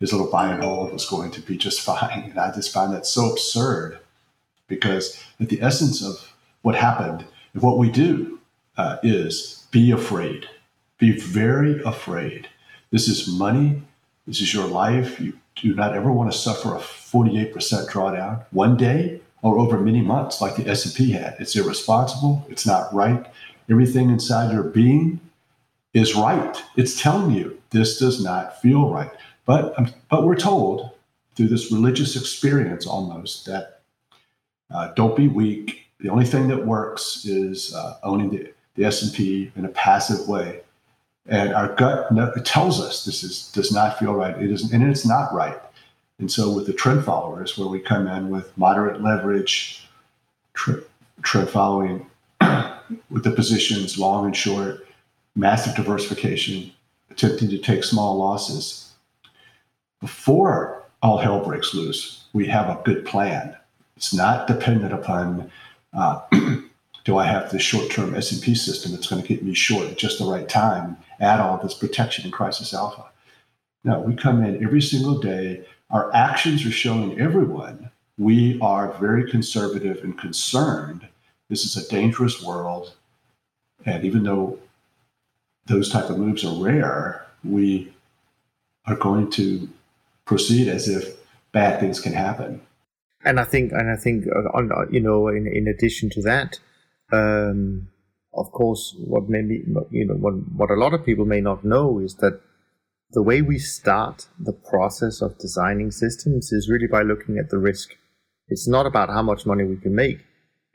his little buy and hold was going to be just fine. And I just find that so absurd because at the essence of what happened what we do uh, is be afraid, be very afraid. This is money. This is your life. You do not ever want to suffer a 48% drawdown one day or over many months like the S&P had. It's irresponsible. It's not right. Everything inside your being is right. It's telling you this does not feel right. But, um, but we're told through this religious experience almost that uh, don't be weak. The only thing that works is uh, owning the, the S&P in a passive way and our gut tells us this is does not feel right. It isn't, and it's not right. And so, with the trend followers, where we come in with moderate leverage, trend following, with the positions long and short, massive diversification, attempting to take small losses. Before all hell breaks loose, we have a good plan. It's not dependent upon uh, do I have this short-term S&P system that's going to get me short at just the right time, add all this protection in crisis alpha? No, we come in every single day. Our actions are showing everyone we are very conservative and concerned. This is a dangerous world. And even though those type of moves are rare, we are going to proceed as if bad things can happen. And I think, and I think, uh, on, uh, you know, in, in addition to that, um, of course, what maybe you know what what a lot of people may not know is that the way we start the process of designing systems is really by looking at the risk. It's not about how much money we can make.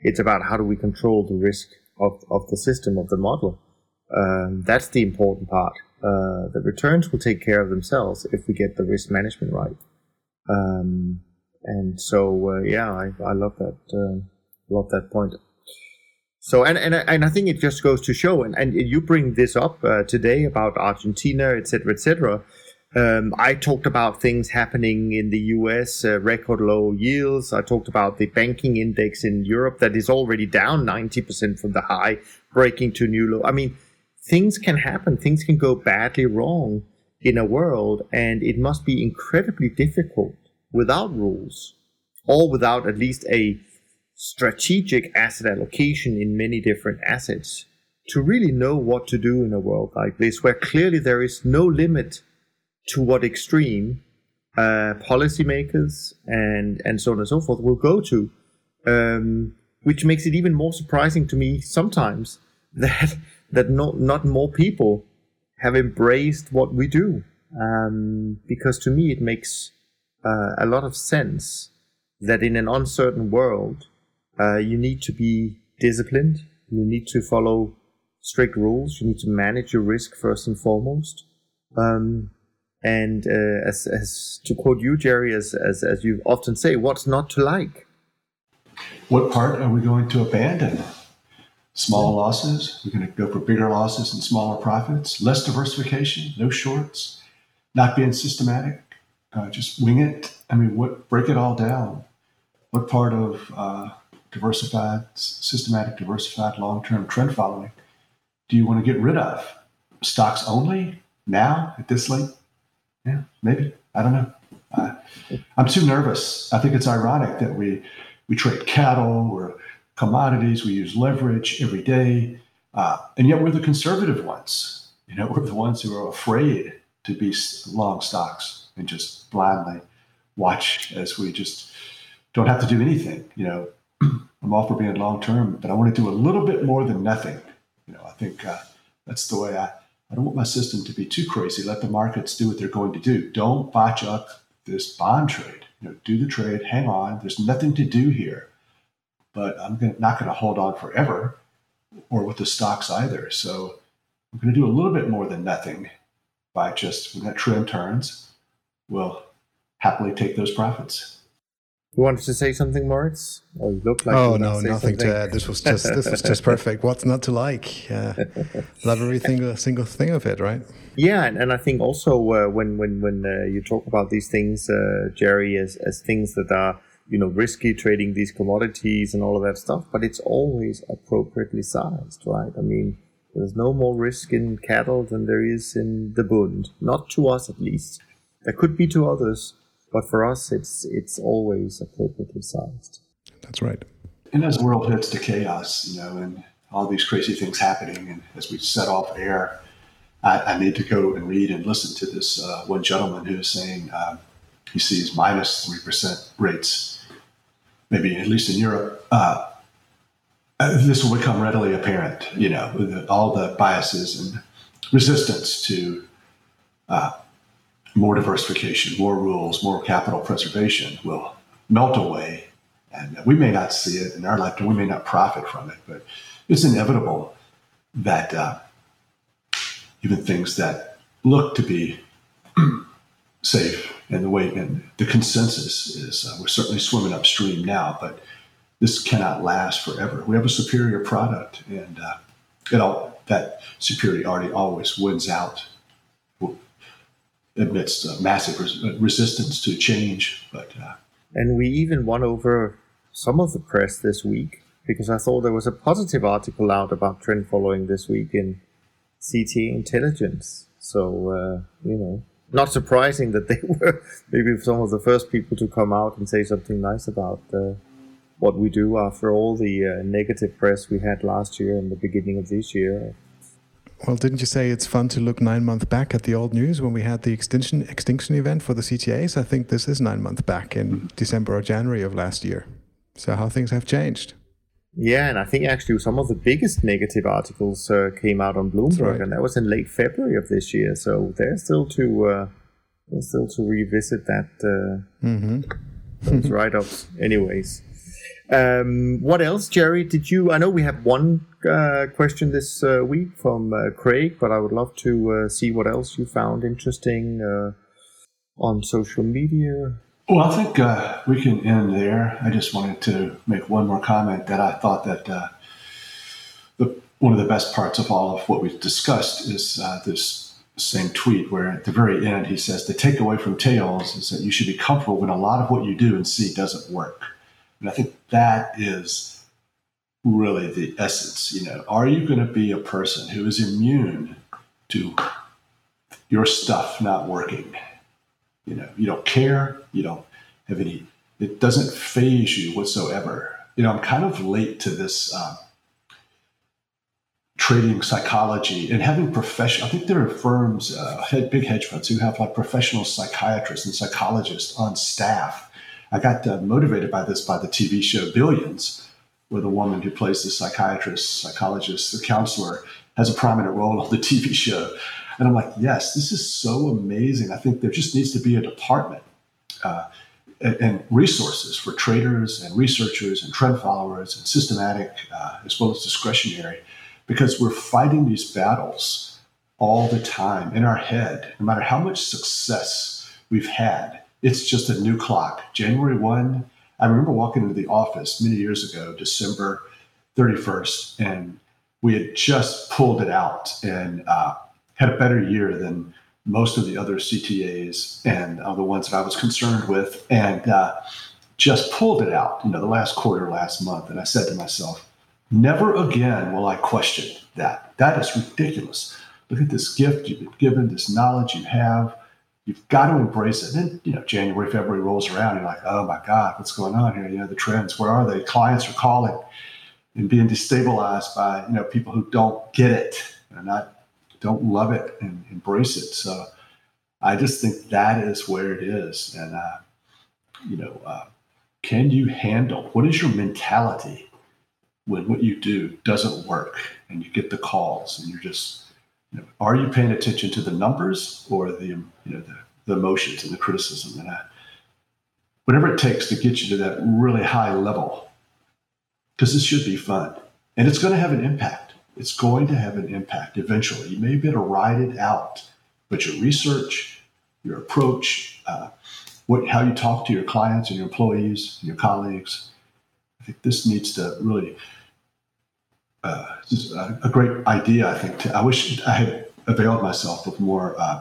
It's about how do we control the risk of, of the system, of the model. Um, that's the important part. Uh, the returns will take care of themselves if we get the risk management right. Um, and so, uh, yeah, I, I love that. Uh, love that point. So and and and I think it just goes to show, and, and you bring this up uh, today about Argentina, etc., etc. Um, I talked about things happening in the U.S. Uh, record low yields. I talked about the banking index in Europe that is already down ninety percent from the high, breaking to new low. I mean, things can happen. Things can go badly wrong in a world, and it must be incredibly difficult without rules or without at least a strategic asset allocation in many different assets to really know what to do in a world like this, where clearly there is no limit to what extreme uh, policymakers and, and so on and so forth will go to um, which makes it even more surprising to me sometimes that that not not more people have embraced what we do. Um, because to me, it makes uh, a lot of sense that in an uncertain world, uh, you need to be disciplined. You need to follow strict rules. You need to manage your risk first and foremost. Um, and uh, as, as to quote you, Jerry, as, as as you often say, what's not to like? What part are we going to abandon? Small losses. We're going to go for bigger losses and smaller profits. Less diversification. No shorts. Not being systematic. Uh, just wing it. I mean, what? Break it all down. What part of uh, diversified, systematic, diversified, long-term trend following do you want to get rid of? Stocks only now at this late? Yeah, maybe. I don't know. I'm too nervous. I think it's ironic that we we trade cattle or commodities. We use leverage every day, uh, and yet we're the conservative ones. You know, we're the ones who are afraid to be long stocks and just blindly watch as we just don't have to do anything. You know, I'm all for being long term, but I want to do a little bit more than nothing. You know, I think uh, that's the way I. I don't want my system to be too crazy. Let the markets do what they're going to do. Don't botch up this bond trade. You know, do the trade, hang on. There's nothing to do here, but I'm gonna, not going to hold on forever, or with the stocks either. So I'm going to do a little bit more than nothing by just when that trend turns, we'll happily take those profits. You wanted to say something, Moritz? Or you look like oh no, nothing something. to add. This was just this was just perfect. What's not to like? Uh, love every single single thing of it, right? Yeah, and, and I think also uh, when when when uh, you talk about these things, uh, Jerry, as as things that are you know risky trading these commodities and all of that stuff, but it's always appropriately sized, right? I mean, there's no more risk in cattle than there is in the Bund, not to us at least. There could be to others but for us, it's it's always appropriately sized. That's right. And as the world hits to chaos, you know, and all these crazy things happening, and as we set off air, I, I need to go and read and listen to this uh, one gentleman who is saying um, he sees minus three percent rates, maybe at least in Europe. Uh, uh this will become readily apparent, you know, with all the biases and resistance to uh, more diversification, more rules, more capital preservation will melt away. And we may not see it in our lifetime, we may not profit from it, but it's inevitable that uh, even things that look to be safe and the way and the consensus is uh, we're certainly swimming upstream now, but this cannot last forever. We have a superior product, and uh, it all, that superiority always wins out amidst uh, massive res- uh, resistance to change. But uh, and we even won over some of the press this week because I thought there was a positive article out about trend following this week in CTA Intelligence. So uh, you know, not surprising that they were maybe some of the first people to come out and say something nice about. Uh, what we do after all the uh, negative press we had last year and the beginning of this year well, didn't you say it's fun to look nine months back at the old news when we had the extinction extinction event for the CTAs? I think this is nine months back in December or January of last year. So how things have changed. Yeah, and I think actually some of the biggest negative articles uh, came out on Bloomberg, right. and that was in late February of this year. So they're still to uh, they're still to revisit that uh, mm-hmm. those write-ups. Anyways, um, what else, Jerry? Did you? I know we have one uh, question this uh, week from uh, Craig, but I would love to uh, see what else you found interesting uh, on social media. Well, I think uh, we can end there. I just wanted to make one more comment that I thought that the one of the best parts of all of what we've discussed is this same tweet where at the very end he says the takeaway from tails is that you should be comfortable when a lot of what you do and see doesn't work. And I think that is really the essence. You know, are you going to be a person who is immune to your stuff not working? You know, you don't care, you don't have any, it doesn't faze you whatsoever. You know, I'm kind of late to this um, trading psychology and having professional. I think there are firms, uh, big hedge funds who have like professional psychiatrists and psychologists on staff I got uh, motivated by this by the TV show Billions, where the woman who plays the psychiatrist, psychologist, the counselor has a prominent role on the TV show. And I'm like, yes, this is so amazing. I think there just needs to be a department uh, and, and, resources for traders and researchers and trend followers and systematic uh, as well as discretionary, because we're fighting these battles all the time in our head. No matter how much success we've had, it's just a new clock. January 1, I remember walking into the office many years ago, December 31st, and we had just pulled it out and uh, had a better year than most of the other CTAs and uh, the ones that I was concerned with, and uh, just pulled it out, you know, the last quarter, last month. And I said to myself, never again will I question that. That is ridiculous. Look at this gift you've been given, this knowledge you have. You've got to embrace it. And then, you know, January, February rolls around. You're like, oh my God, what's going on here? You know, the trends, where are they? Clients are calling and being destabilized by, you know, people who don't get it. They're not don't love it and embrace it. So I just think that is where it is. And, uh, you know, uh, can you handle what is your mentality when what you do doesn't work and you get the calls and you're just, you know, are you paying attention to the numbers or the, you know, the, the emotions and the criticism and whatever it takes to get you to that really high level, because this should be fun and it's going to have an impact it's going to have an impact eventually. You may be able to ride it out, but your research, your approach, uh, what, how you talk to your clients and your employees, and your colleagues, I think this needs to really. Uh, a, great idea. I think. To, I wish I had availed myself of more, uh,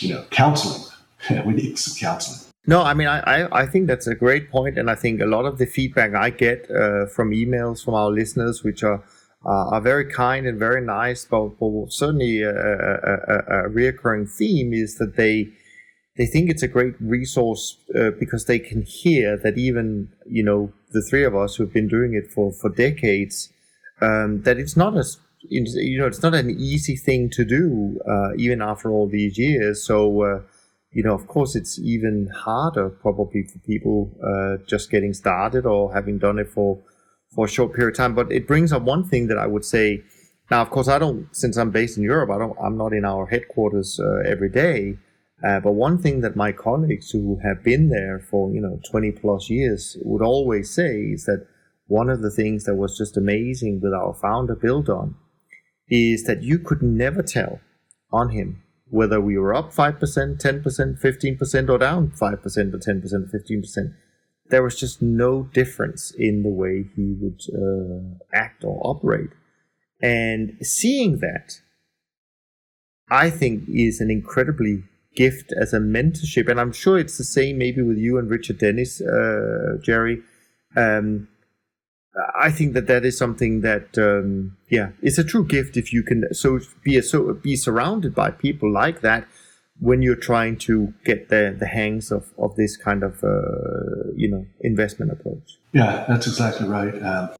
you know, counseling. we need some counseling. No, I mean, I, I, think that's a great point, and I think a lot of the feedback I get uh, from emails from our listeners, which are uh, are very kind and very nice, but, but certainly a, a, a, a, reoccurring theme is that they they think it's a great resource uh, because they can hear that even you know the three of us who've been doing it for for decades um, that it's not as you know it's not an easy thing to do uh, even after all these years. So uh, you know of course it's even harder probably for people uh, just getting started or having done it for for a short period of time. But it brings up one thing that I would say. Now, of course, I don't. Since I'm based in Europe, I don't. I'm not in our headquarters uh, every day. Uh, but one thing that my colleagues who have been there for you know 20 plus years would always say is that one of the things that was just amazing with our founder Bill Dunn is that you could never tell on him whether we were up 5%, 10%, 15%, or down 5% or 10% or 15% there was just no difference in the way he would uh, act or operate. And seeing that, I think, is an incredibly gift as a mentorship. And I'm sure it's the same maybe with you and Richard Dennis, uh, Jerry. Um, I think that that is something that, um, yeah, it's a true gift if you can so be a, so be surrounded by people like that when you're trying to get the, the hangs of, of this kind of uh, you know investment approach. Yeah, that's exactly right. Um,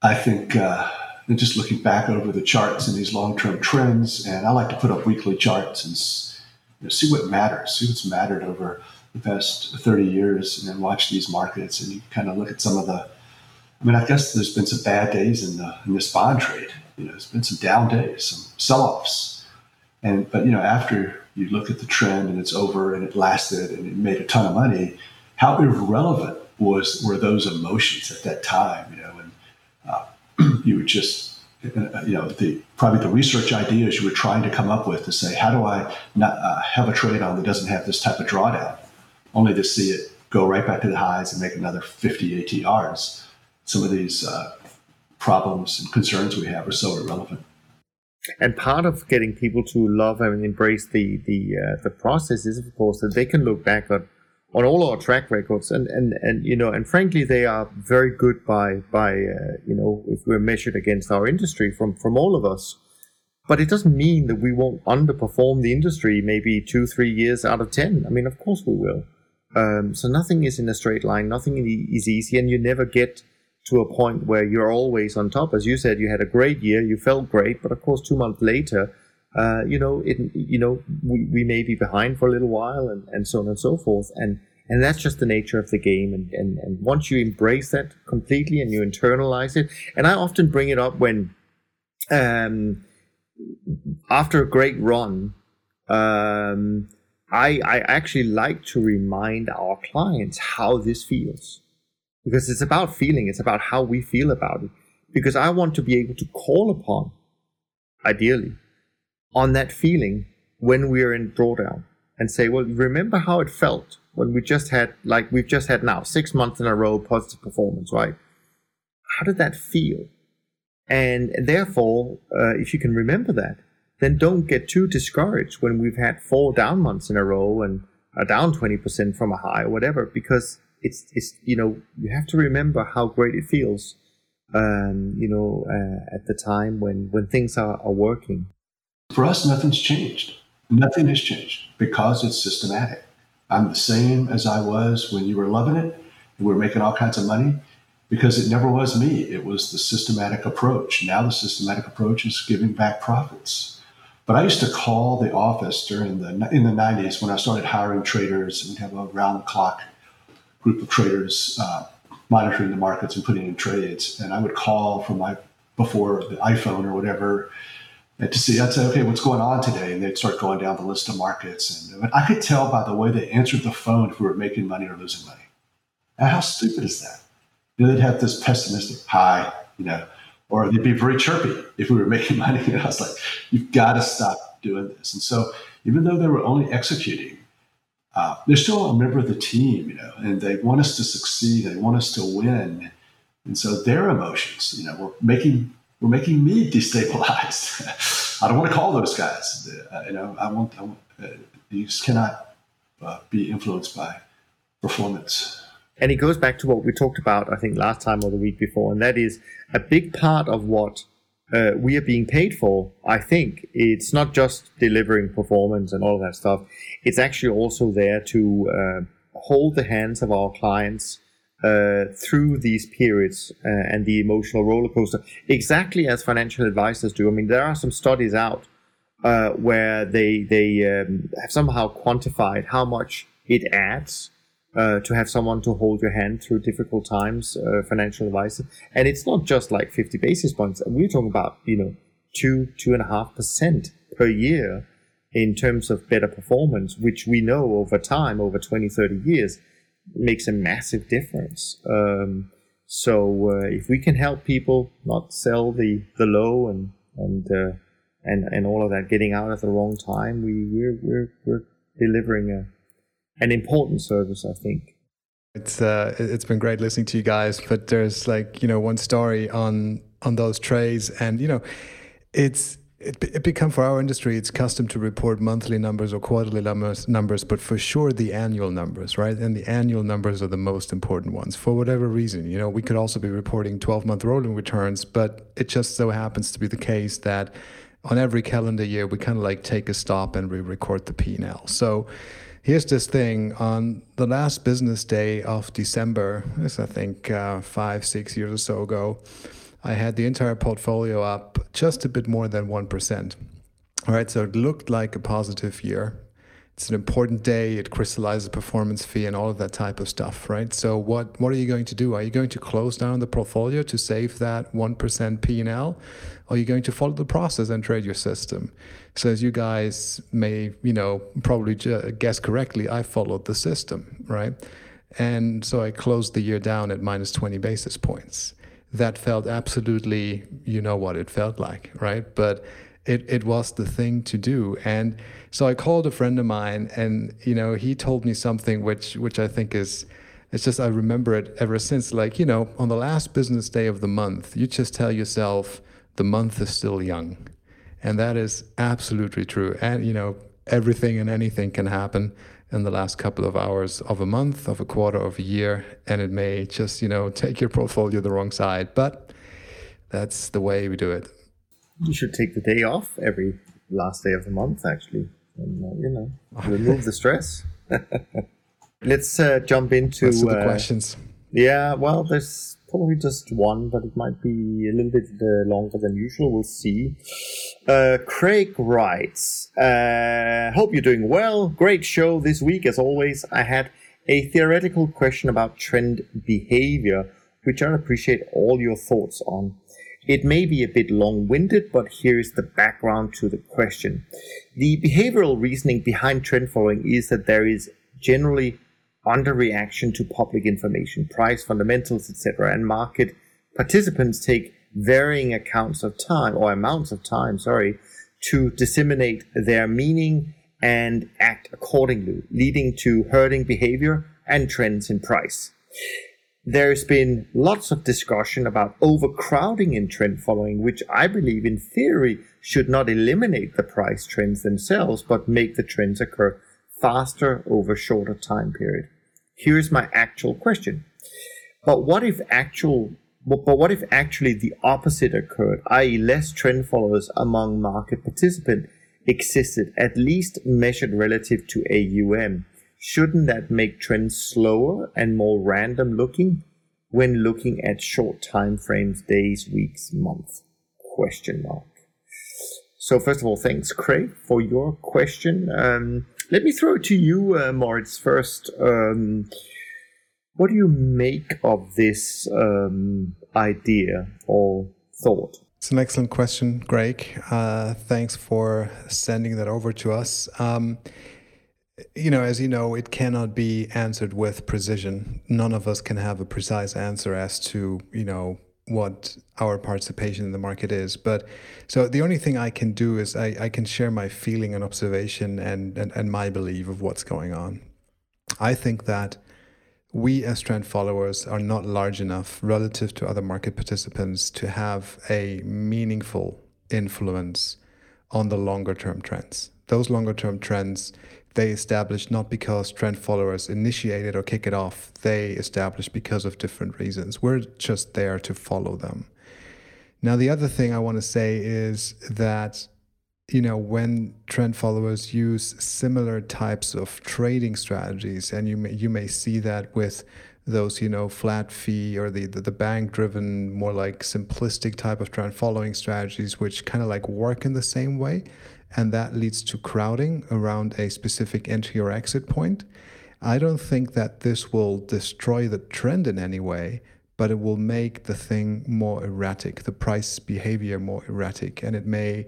I think uh, just looking back over the charts and these long term trends, and I like to put up weekly charts and you know, see what matters, see what's mattered over the past 30 years, and then watch these markets and you kind of look at some of the. I mean, I guess there's been some bad days in the in this bond trade. You know, there's been some down days, some sell offs, and but you know after you look at the trend and it's over and it lasted and it made a ton of money, how irrelevant was were those emotions at that time? You know, and uh, you would just uh, you know the probably the research ideas you were trying to come up with to say how do I not uh, have a trade on that doesn't have this type of drawdown, only to see it go right back to the highs and make another 50 ATRs. Some of these uh, problems and concerns we have are so irrelevant. And part of getting people to love and embrace the the uh, the process is of course that they can look back on on all our track records and and and you know and frankly they are very good by by uh, you know if we're measured against our industry from from all of us. But it doesn't mean that we won't underperform the industry maybe two three years out of ten. I mean of course we will. Um, so nothing is in a straight line. Nothing is easy. And you never get to a point where you're always on top. As you said, you had a great year, you felt great, but of course, two months later, uh, you know, it, you know, we, we may be behind for a little while, and, and so on and so forth. And And that's just the nature of the game. And, and, and once you embrace that completely and you internalize it, and I often bring it up when, um, after a great run, um, I, I actually like to remind our clients how this feels because it's about feeling, it's about how we feel about it. Because I want to be able to call upon, ideally, on that feeling when we are in drawdown and say, well, remember how it felt when we just had, like we've just had now, six months in a row positive performance, right? How did that feel? And therefore, uh, if you can remember that, then don't get too discouraged when we've had four down months in a row and are down 20% from a high or whatever, because it's, it's, you know, you have to remember how great it feels, um, you know, uh, at the time when, when things are, are working. For us, nothing's changed. Nothing has changed because it's systematic. I'm the same as I was when you were loving it and we were making all kinds of money because it never was me. It was the systematic approach. Now the systematic approach is giving back profits. But I used to call the office during the in the 90s when I started hiring traders. and We'd have a round the clock group of traders uh, monitoring the markets and putting in trades. And I would call from my before the iPhone or whatever and to see. I'd say, okay, what's going on today? And they'd start going down the list of markets, and I could tell by the way they answered the phone if we were making money or losing money. And how stupid is that? You know, they'd have this pessimistic hi, you know, or they'd be very chirpy if we were making money. And I was like, you've got to stop doing this. And so, even though they were only executing, uh, they're still a member of the team, you know, and they want us to succeed. They want us to win. And so their emotions, you know, were making were making me destabilized. I don't want to call those guys. Uh, you know, I want, I want uh, you just cannot uh, be influenced by performance. And it goes back to what we talked about, I think, last time or the week before, and that is a big part of what uh, we are being paid for, I think it's not just delivering performance and all of that stuff. It's actually also there to uh, hold the hands of our clients uh, through these periods uh, and the emotional roller coaster, exactly as financial advisors do. I mean, there are some studies out uh, where they they um, have somehow quantified how much it adds uh, to have someone to hold your hand through difficult times, uh, financial advice. And it's not just like 50 basis points. We're talking about, you know, two, two and a half percent per year in terms of better performance, which we know over time, over 20, 30 years, makes a massive difference. Um, so uh, if we can help people not sell the, the low and, and, uh, and, and all of that, getting out at the wrong time, we, we're, we're, we're delivering a, an important service, I think. It's uh, it's been great listening to you guys, but there's like you know one story on on those trays, and you know, it's it, it become for our industry it's custom to report monthly numbers or quarterly numbers numbers but for sure the annual numbers right? And the annual numbers are the most important ones for whatever reason you know? We could also be reporting 12 month rolling returns but it just so happens to be the case that on every calendar year we kind of like take a stop and we record the p&l so here's this thing on the last business day of December, this I think uh, five, six years or so ago, I had the entire portfolio up just a bit more than 1%. All right, so it looked like a positive year. It's an important day. It crystallizes performance fee and all of that type of stuff, right? So what what are you going to do? Are you going to close down the portfolio to save that 1% P&L? Or are you going to follow the process and trade your system? So as you guys may, you know, probably guess correctly, I followed the system, right? And so I closed the year down at minus 20 basis points. That felt absolutely, you know what it felt like, right? But it, it was the thing to do. And so I called a friend of mine and, you know, he told me something which, which I think is, it's just, I remember it ever since. Like, you know, on the last business day of the month, you just tell yourself the month is still young and that is absolutely true. And, you know, everything and anything can happen in the last couple of hours of a month, of a quarter, of a year. And it may just, you know, take your portfolio the wrong side. But that's the way we do it. You should take the day off every last day of the month, actually. And, uh, you know, remove the stress. Let's uh, jump into the uh, questions. Yeah, well, there's probably just one, but it might be a little bit uh, longer than usual. We'll see. Uh, Craig writes, uh, Hope you're doing well. Great show this week, as always. I had a theoretical question about trend behavior, which I appreciate all your thoughts on. It may be a bit long winded, but here's the background to the question. The behavioral reasoning behind trend following is that there is generally underreaction to public information, price fundamentals, etc., and market participants take varying accounts of time or amounts of time, sorry, to disseminate their meaning and act accordingly, leading to herding behavior and trends in price. There's been lots of discussion about overcrowding in trend following, which I believe in theory should not eliminate the price trends themselves, but make the trends occur faster over shorter time period. Here's my actual question. But what if actual but, what if actually the opposite occurred, i.e., less trend followers among market participants existed, at least measured relative to AUM? Shouldn't that make trends slower and more random looking when looking at short time frames, days, weeks, months? Question mark. So first of all, thanks, Craig, for your question. Um, let me throw it to you, uh, Moritz, first. Um, what do you make of this um, idea or thought? It's an excellent question, Greg. Uh, thanks for sending that over to us. Um, you know, as you know, it cannot be answered with precision. None of us can have a precise answer as to, you know, what our participation in the market is. But so the only thing I can do is I, I can share my feeling and observation and, and, and my belief of what's going on. I think that we as trend followers are not large enough relative to other market participants to have a meaningful influence on the longer term trends. Those longer term trends they establish not because trend followers initiate it or kick it off, they establish because of different reasons. We're just there to follow them. Now, the other thing I want to say is that you know when trend followers use similar types of trading strategies and you may you may see that with those you know flat fee or the the, the bank driven more like simplistic type of trend following strategies which kind of like work in the same way and that leads to crowding around a specific entry or exit point i don't think that this will destroy the trend in any way but it will make the thing more erratic the price behavior more erratic and it may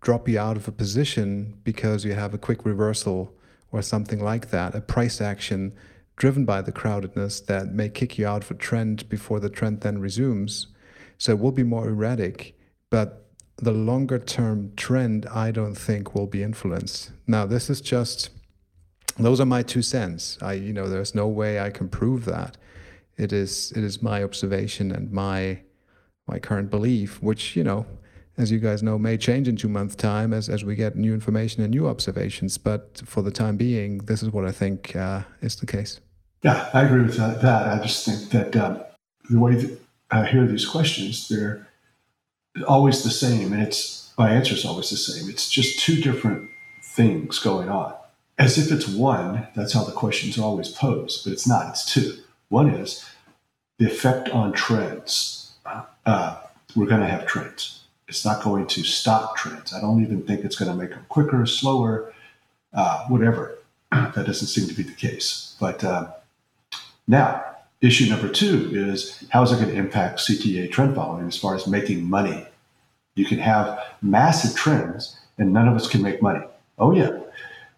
drop you out of a position because you have a quick reversal or something like that, a price action driven by the crowdedness that may kick you out of a trend before the trend then resumes. So it will be more erratic, but the longer term trend, I don't think will be influenced. Now, this is just, those are my two cents. I, you know, there's no way I can prove that. It is, it is my observation and my, my current belief, which, you know, as you guys know, may change in two months' time as, as we get new information and new observations. But for the time being, this is what I think uh, is the case. Yeah, I agree with that. I just think that um, the way that I hear these questions, they're always the same, and it's my answer is always the same. It's just two different things going on. As if it's one, that's how the questions always posed, but it's not. It's two. One is the effect on trends. Uh, we're going to have trends it's not going to stop trends. I don't even think it's going to make them quicker, slower, uh, whatever. that doesn't seem to be the case. But uh, now, issue number two is how is it going to impact CTA trend following as far as making money? You can have massive trends and none of us can make money. Oh, yeah.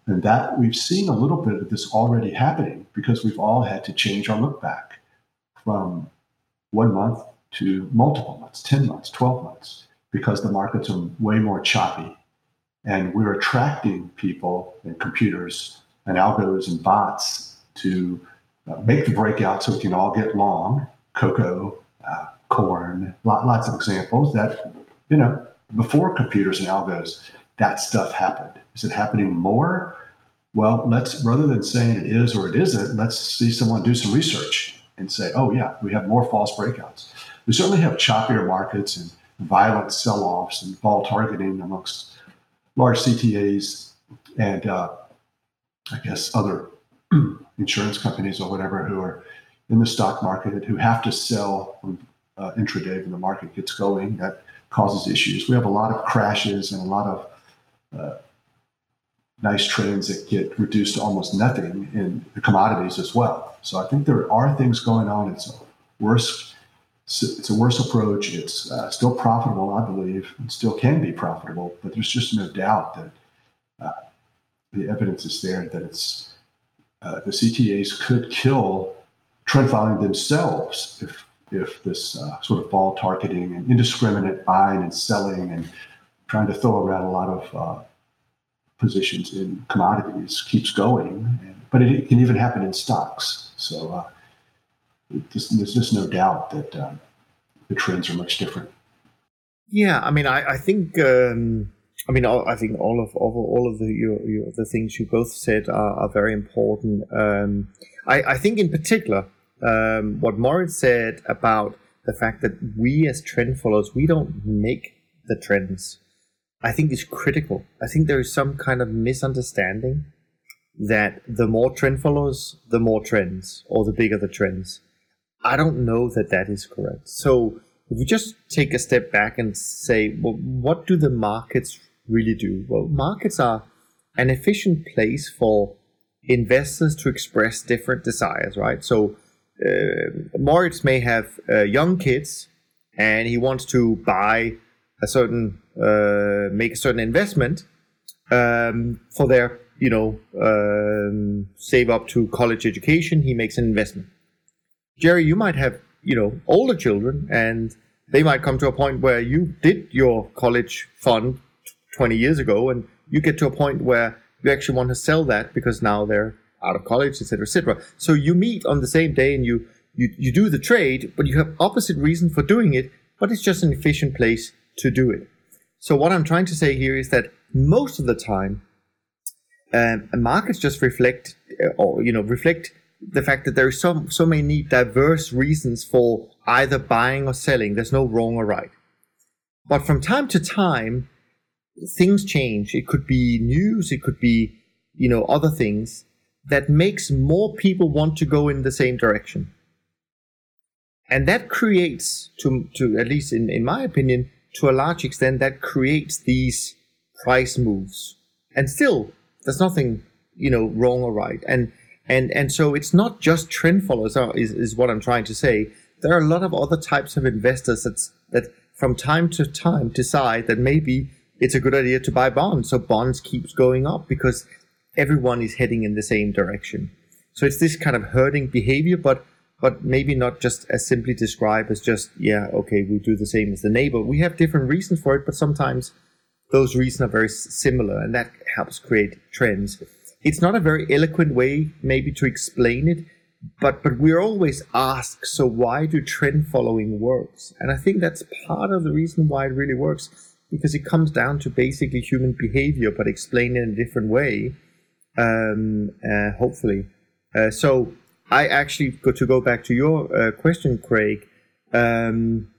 And that we've seen a little bit of this already happening because we've all had to change our look back from one month to multiple months, 10 months, 12 months because the markets are way more choppy. And we're attracting people and computers and algos and bots to uh, make the breakout so we can all get long cocoa, uh, corn, lots of examples that, you know, before computers and algos, that stuff happened. Is it happening more? Well, let's rather than saying it is or it isn't, let's see someone do some research and say, oh, yeah, we have more false breakouts. We certainly have choppier markets and violent sell offs and vol targeting amongst large CTAs and uh, I guess other insurance companies or whatever who are in the stock market who have to sell uh, intraday when the market gets going. That causes issues. We have a lot of crashes and a lot of uh, nice trends that get reduced to almost nothing in the commodities as well. So I think there are things going on. It's a worse, it's a worse approach. It's uh, still profitable, I believe, and still can be profitable. But there's just no doubt that uh, the evidence is there that it's uh, the CTAs could kill trend following themselves if if this uh, sort of vol targeting and indiscriminate buying and selling and trying to throw around a lot of uh, positions in commodities keeps going. But it, can even happen in stocks. So uh, just, there's just no doubt that uh, the trends are much different. Yeah, I mean, I, I think. Um, I mean, I think all of all of the your, your, the things you both said are, are very important. Um, I, I think, in particular, um, what Moritz said about the fact that we as trend followers we don't make the trends i think is critical. I think there is some kind of misunderstanding that the more trend followers the more trends or the bigger the trends. I don't know that that is correct. So if we just take a step back and say well what do the markets really do well markets are an efficient place for investors to express different desires right so uh, Moritz may have uh, young kids and he wants to buy a certain, uh, make a certain investment um, for their, you know, um, save up to college education. He makes an investment. Jerry, you might have, you know, older children and they might come to a point where you did your college fund 20 years ago and you get to a point where you actually want to sell that because now they're out of college, etc., etc. So you meet on the same day and you, you you do the trade, but you have opposite reason for doing it, but it's just an efficient place to do it. So what I'm trying to say here is that most of the time, um, markets just reflect, uh, or you know, reflect the fact that there are so so many diverse reasons for either buying or selling. There's no wrong or right. But from time to time, things change. It could be news. It could be you know other things that makes more people want to go in the same direction. And that creates, to, to at least in, in my opinion, to a large extent, that creates these price moves. And still, there's nothing, you know, wrong or right. And and and so it's not just trend followers is, is what I'm trying to say. There are a lot of other types of investors that's, that from time to time decide that maybe it's a good idea to buy bonds. So bonds keeps going up because everyone is heading in the same direction. So it's this kind of herding behavior, but but maybe not just as simply described as just yeah, okay, we do the same as the neighbor. We have different reasons for it, but sometimes those reasons are very similar, and that helps create trends. It's not a very eloquent way, maybe, to explain it, but but we're always asked, so why do trend following works? And I think that's part of the reason why it really works, because it comes down to basically human behavior, but explained in a different way um, uh, hopefully. Uh, so I actually to go back to your uh, question, Craig. Um,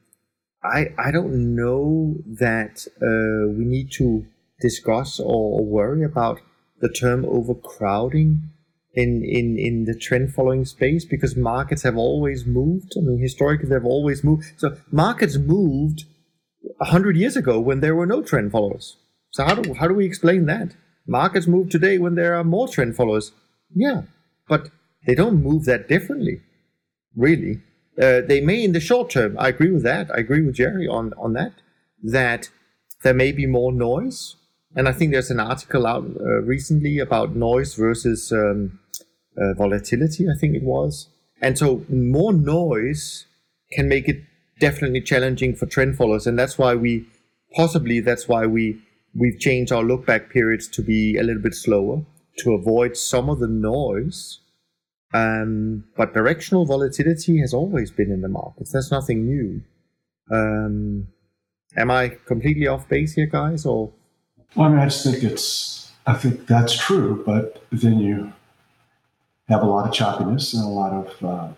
I I don't know that uh, we need to discuss or, worry about the term overcrowding in, in, in the trend following space because markets have always moved. I mean, historically, they've always moved. So markets moved 100 years ago when there were no trend followers. So how do, how do we explain that? Markets move today when there are more trend followers. Yeah, but they don't move that differently, really. Uh, they may in the short term. I agree with that. I agree with Jerry on, on that, that there may be more noise. And I think there's an article out uh, recently about noise versus um, uh, volatility, I think it was. And so more noise can make it definitely challenging for trend followers. And that's why we, possibly, that's why we we've changed our look back periods to be a little bit slower to avoid some of the noise. Um, but directional volatility has always been in the markets. That's nothing new. Um, am I completely off base here, guys? Or well, I mean, I just think it's. I think that's true, but then you have a lot of choppiness and a lot of, uh,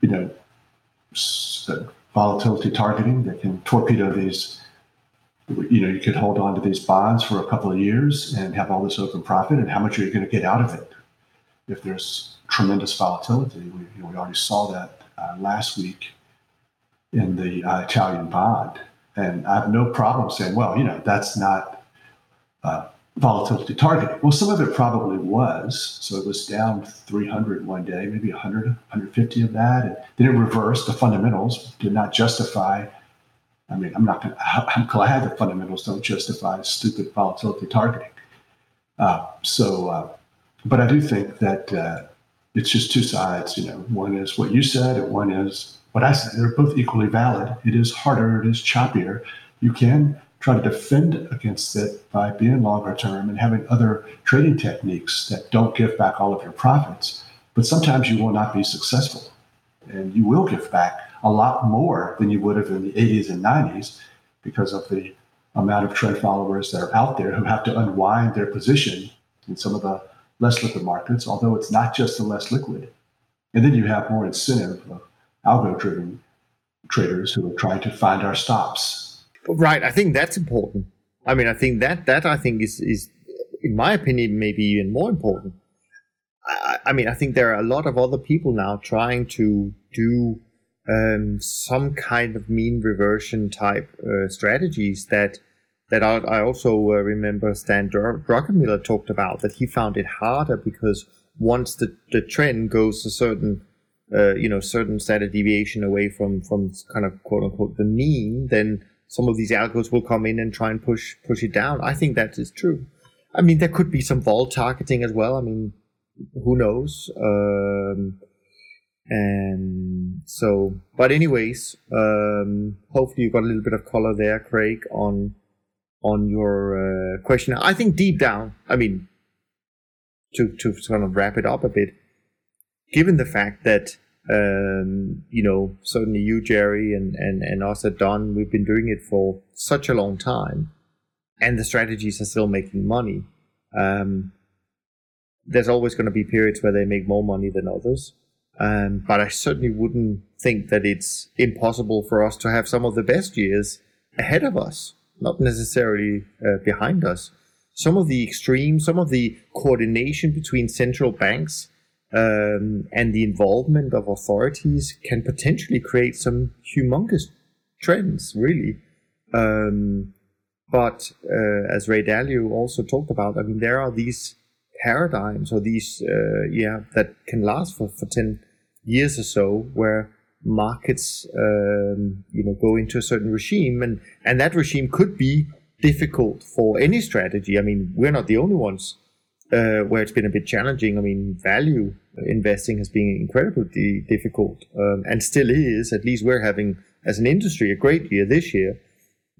you know, volatility targeting that can torpedo these you know, you could hold on to these bonds for a couple of years and have all this open profit, and how much are you going to get out of it if there's tremendous volatility? We, you know, we already saw that uh, last week in the uh, Italian bond, and I have no problem saying, well, you know, that's not uh, volatility targeting. Well, some of it probably was. So it was down 300 one day, maybe 100, 150 of that. And then it reversed. The fundamentals did not justify. I mean, I'm not going to, I'm glad the fundamentals don't justify stupid volatility targeting. Uh, so, uh, but I do think that uh, it's just two sides. You know, one is what you said, and one is what I said. They're both equally valid. It is harder, it is choppier. You can try to defend against it by being longer term and having other trading techniques that don't give back all of your profits. But sometimes you will not be successful, and you will give back a lot more than you would have in the 80s and 90s because of the amount of trend followers that are out there who have to unwind their position in some of the less liquid markets, although it's not just the less liquid. And then you have more incentive of algo driven traders who are trying to find our stops. Right. I think that's important. I mean, I think that that I think is is in my opinion maybe even more important. I, I mean, I think there are a lot of other people now trying to do um, some kind of mean reversion type uh, strategies that that I, I also uh, remember Stan Druckenmiller talked about that he found it harder because once the, the trend goes a certain uh, you know certain standard deviation away from from kind of quote unquote the mean, then some of these algos will come in and try and push push it down. I think that is true. I mean, there could be some vol targeting as well. I mean, who knows? Um, and so, but anyways, um, hopefully you got a little bit of color there, Craig, on on your uh, question. I think deep down, I mean, to to sort of wrap it up a bit, given the fact that um, you know certainly you, Jerry, and and and us at Dunn, we've been doing it for such a long time, and the strategies are still making money. Um, there's always going to be periods where they make more money than others. Um, but I certainly wouldn't think that it's impossible for us to have some of the best years ahead of us not necessarily uh, behind us. Some of the extremes, some of the coordination between central banks um, and the involvement of authorities can potentially create some humongous trends, really. Um, but uh, as Ray Dalio also talked about, I mean, there are these paradigms or these, uh, yeah, that can last for, for 10 years or so where markets, um, you know, go into a certain regime, and and that regime could be difficult for any strategy. I mean, we're not the only ones uh, where it's been a bit challenging. I mean, value investing has been incredibly difficult, um, and still is. At least we're having, as an industry, a great year this year.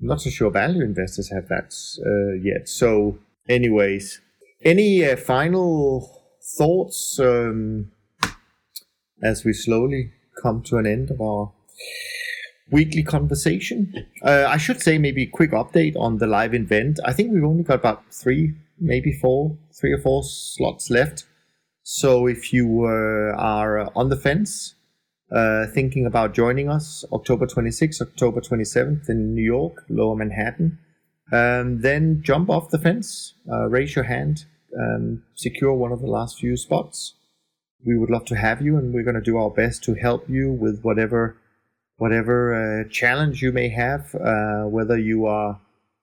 I'm not so sure value investors have that uh, yet. So, anyways, any uh, final thoughts um, as we slowly come to an end of our weekly conversation. Uh, I should say maybe a quick update on the live event. I think we've only got about three, maybe four, three or four slots left. So if you uh, are on the fence, uh, thinking about joining us October 26th, October 27th in New York, Lower Manhattan, um, then jump off the fence, uh, raise your hand, and secure one of the last few spots we would love to have you, and we're going to do our best to help you with whatever whatever uh, challenge you may have, uh, whether you are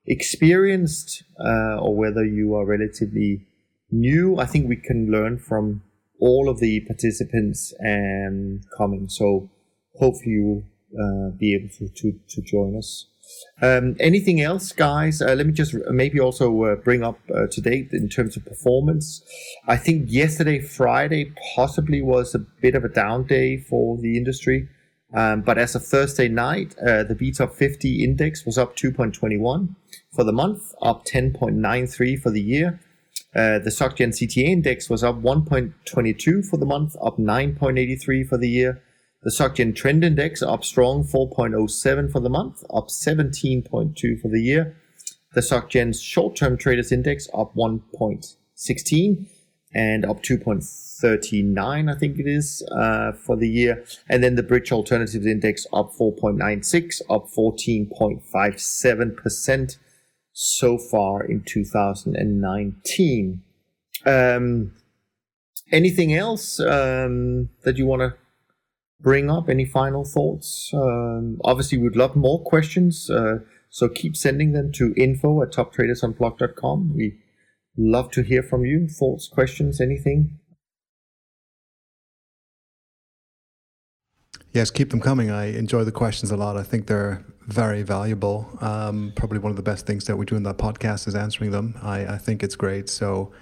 experienced uh, or whether you are relatively new. I think we can learn from all of the participants and coming. So hopefully you'll uh, be able to, to, to join us. Um, anything else, guys? Uh, let me just maybe also uh, bring up uh, to date in terms of performance. I think yesterday, Friday, possibly was a bit of a down day for the industry. Um, but as of Thursday night, uh, the BTOP 50 index was up 2.21 for the month, up 10.93 for the year. Uh, the SocGen CTA index was up 1.22 for the month, up 9.83 for the year. The SocGen Trend Index up strong 4.07 for the month, up 17.2 for the year. The SocGen Short Term Traders Index up 1.16 and up 2.39, I think it is, uh, for the year. And then the Bridge Alternatives Index up 4.96, up 14.57% so far in 2019. Um, anything else um, that you want to bring up? Any final thoughts? Um, obviously, we'd love more questions, uh, so keep sending them to info at toptradersunplugged.com. We love to hear from you. Thoughts, questions, anything? Yes, keep them coming. I enjoy the questions a lot. I think they're very valuable. Um, probably one of the best things that we do in that podcast is answering them. I, I think it's great. So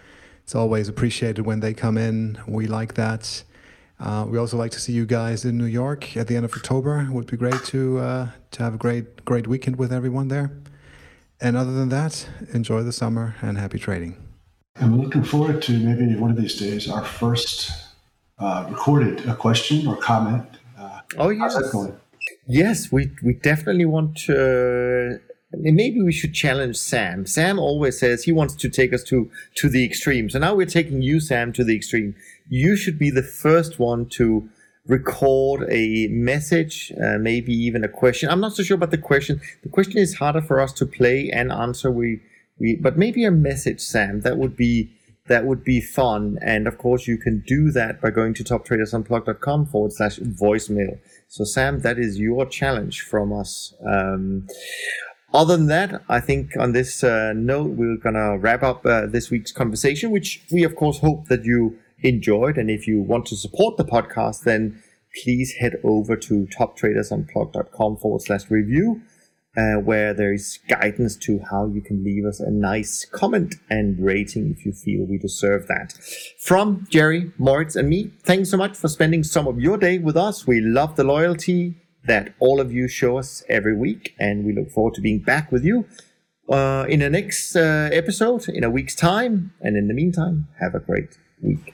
it's always appreciated when they come in. We like that. Uh, we also like to see you guys in New York at the end of October. It would be great to uh, to have a great great weekend with everyone there. And other than that, enjoy the summer and happy trading. I'm looking forward to maybe one of these days our first uh, recorded a question or comment. Uh, oh yes, yes, we we definitely want to. maybe we should challenge Sam. Sam always says he wants to take us to to the extreme. So now we're taking you, Sam, to the extreme. You should be the first one to record a message, uh, maybe even a question. I'm not so sure about the question. The question is harder for us to play and answer. We we but maybe a message, Sam. That would be that would be fun. And of course, you can do that by going to toptradersunplugged.com forward slash voicemail. So, Sam, that is your challenge from us. Um, other than that, I think on this uh, note, we're going to wrap up uh, this week's conversation, which we, of course, hope that you enjoyed. And if you want to support the podcast, then please head over to toptradersunplugged.com forward slash review, uh, where there is guidance to how you can leave us a nice comment and rating if you feel we deserve that. From Jerry, Moritz, and me, thanks so much for spending some of your day with us. We love the loyalty that all of you show us every week, and we look forward to being back with you uh, in the next uh, episode in a week's time. And in the meantime, have a great week.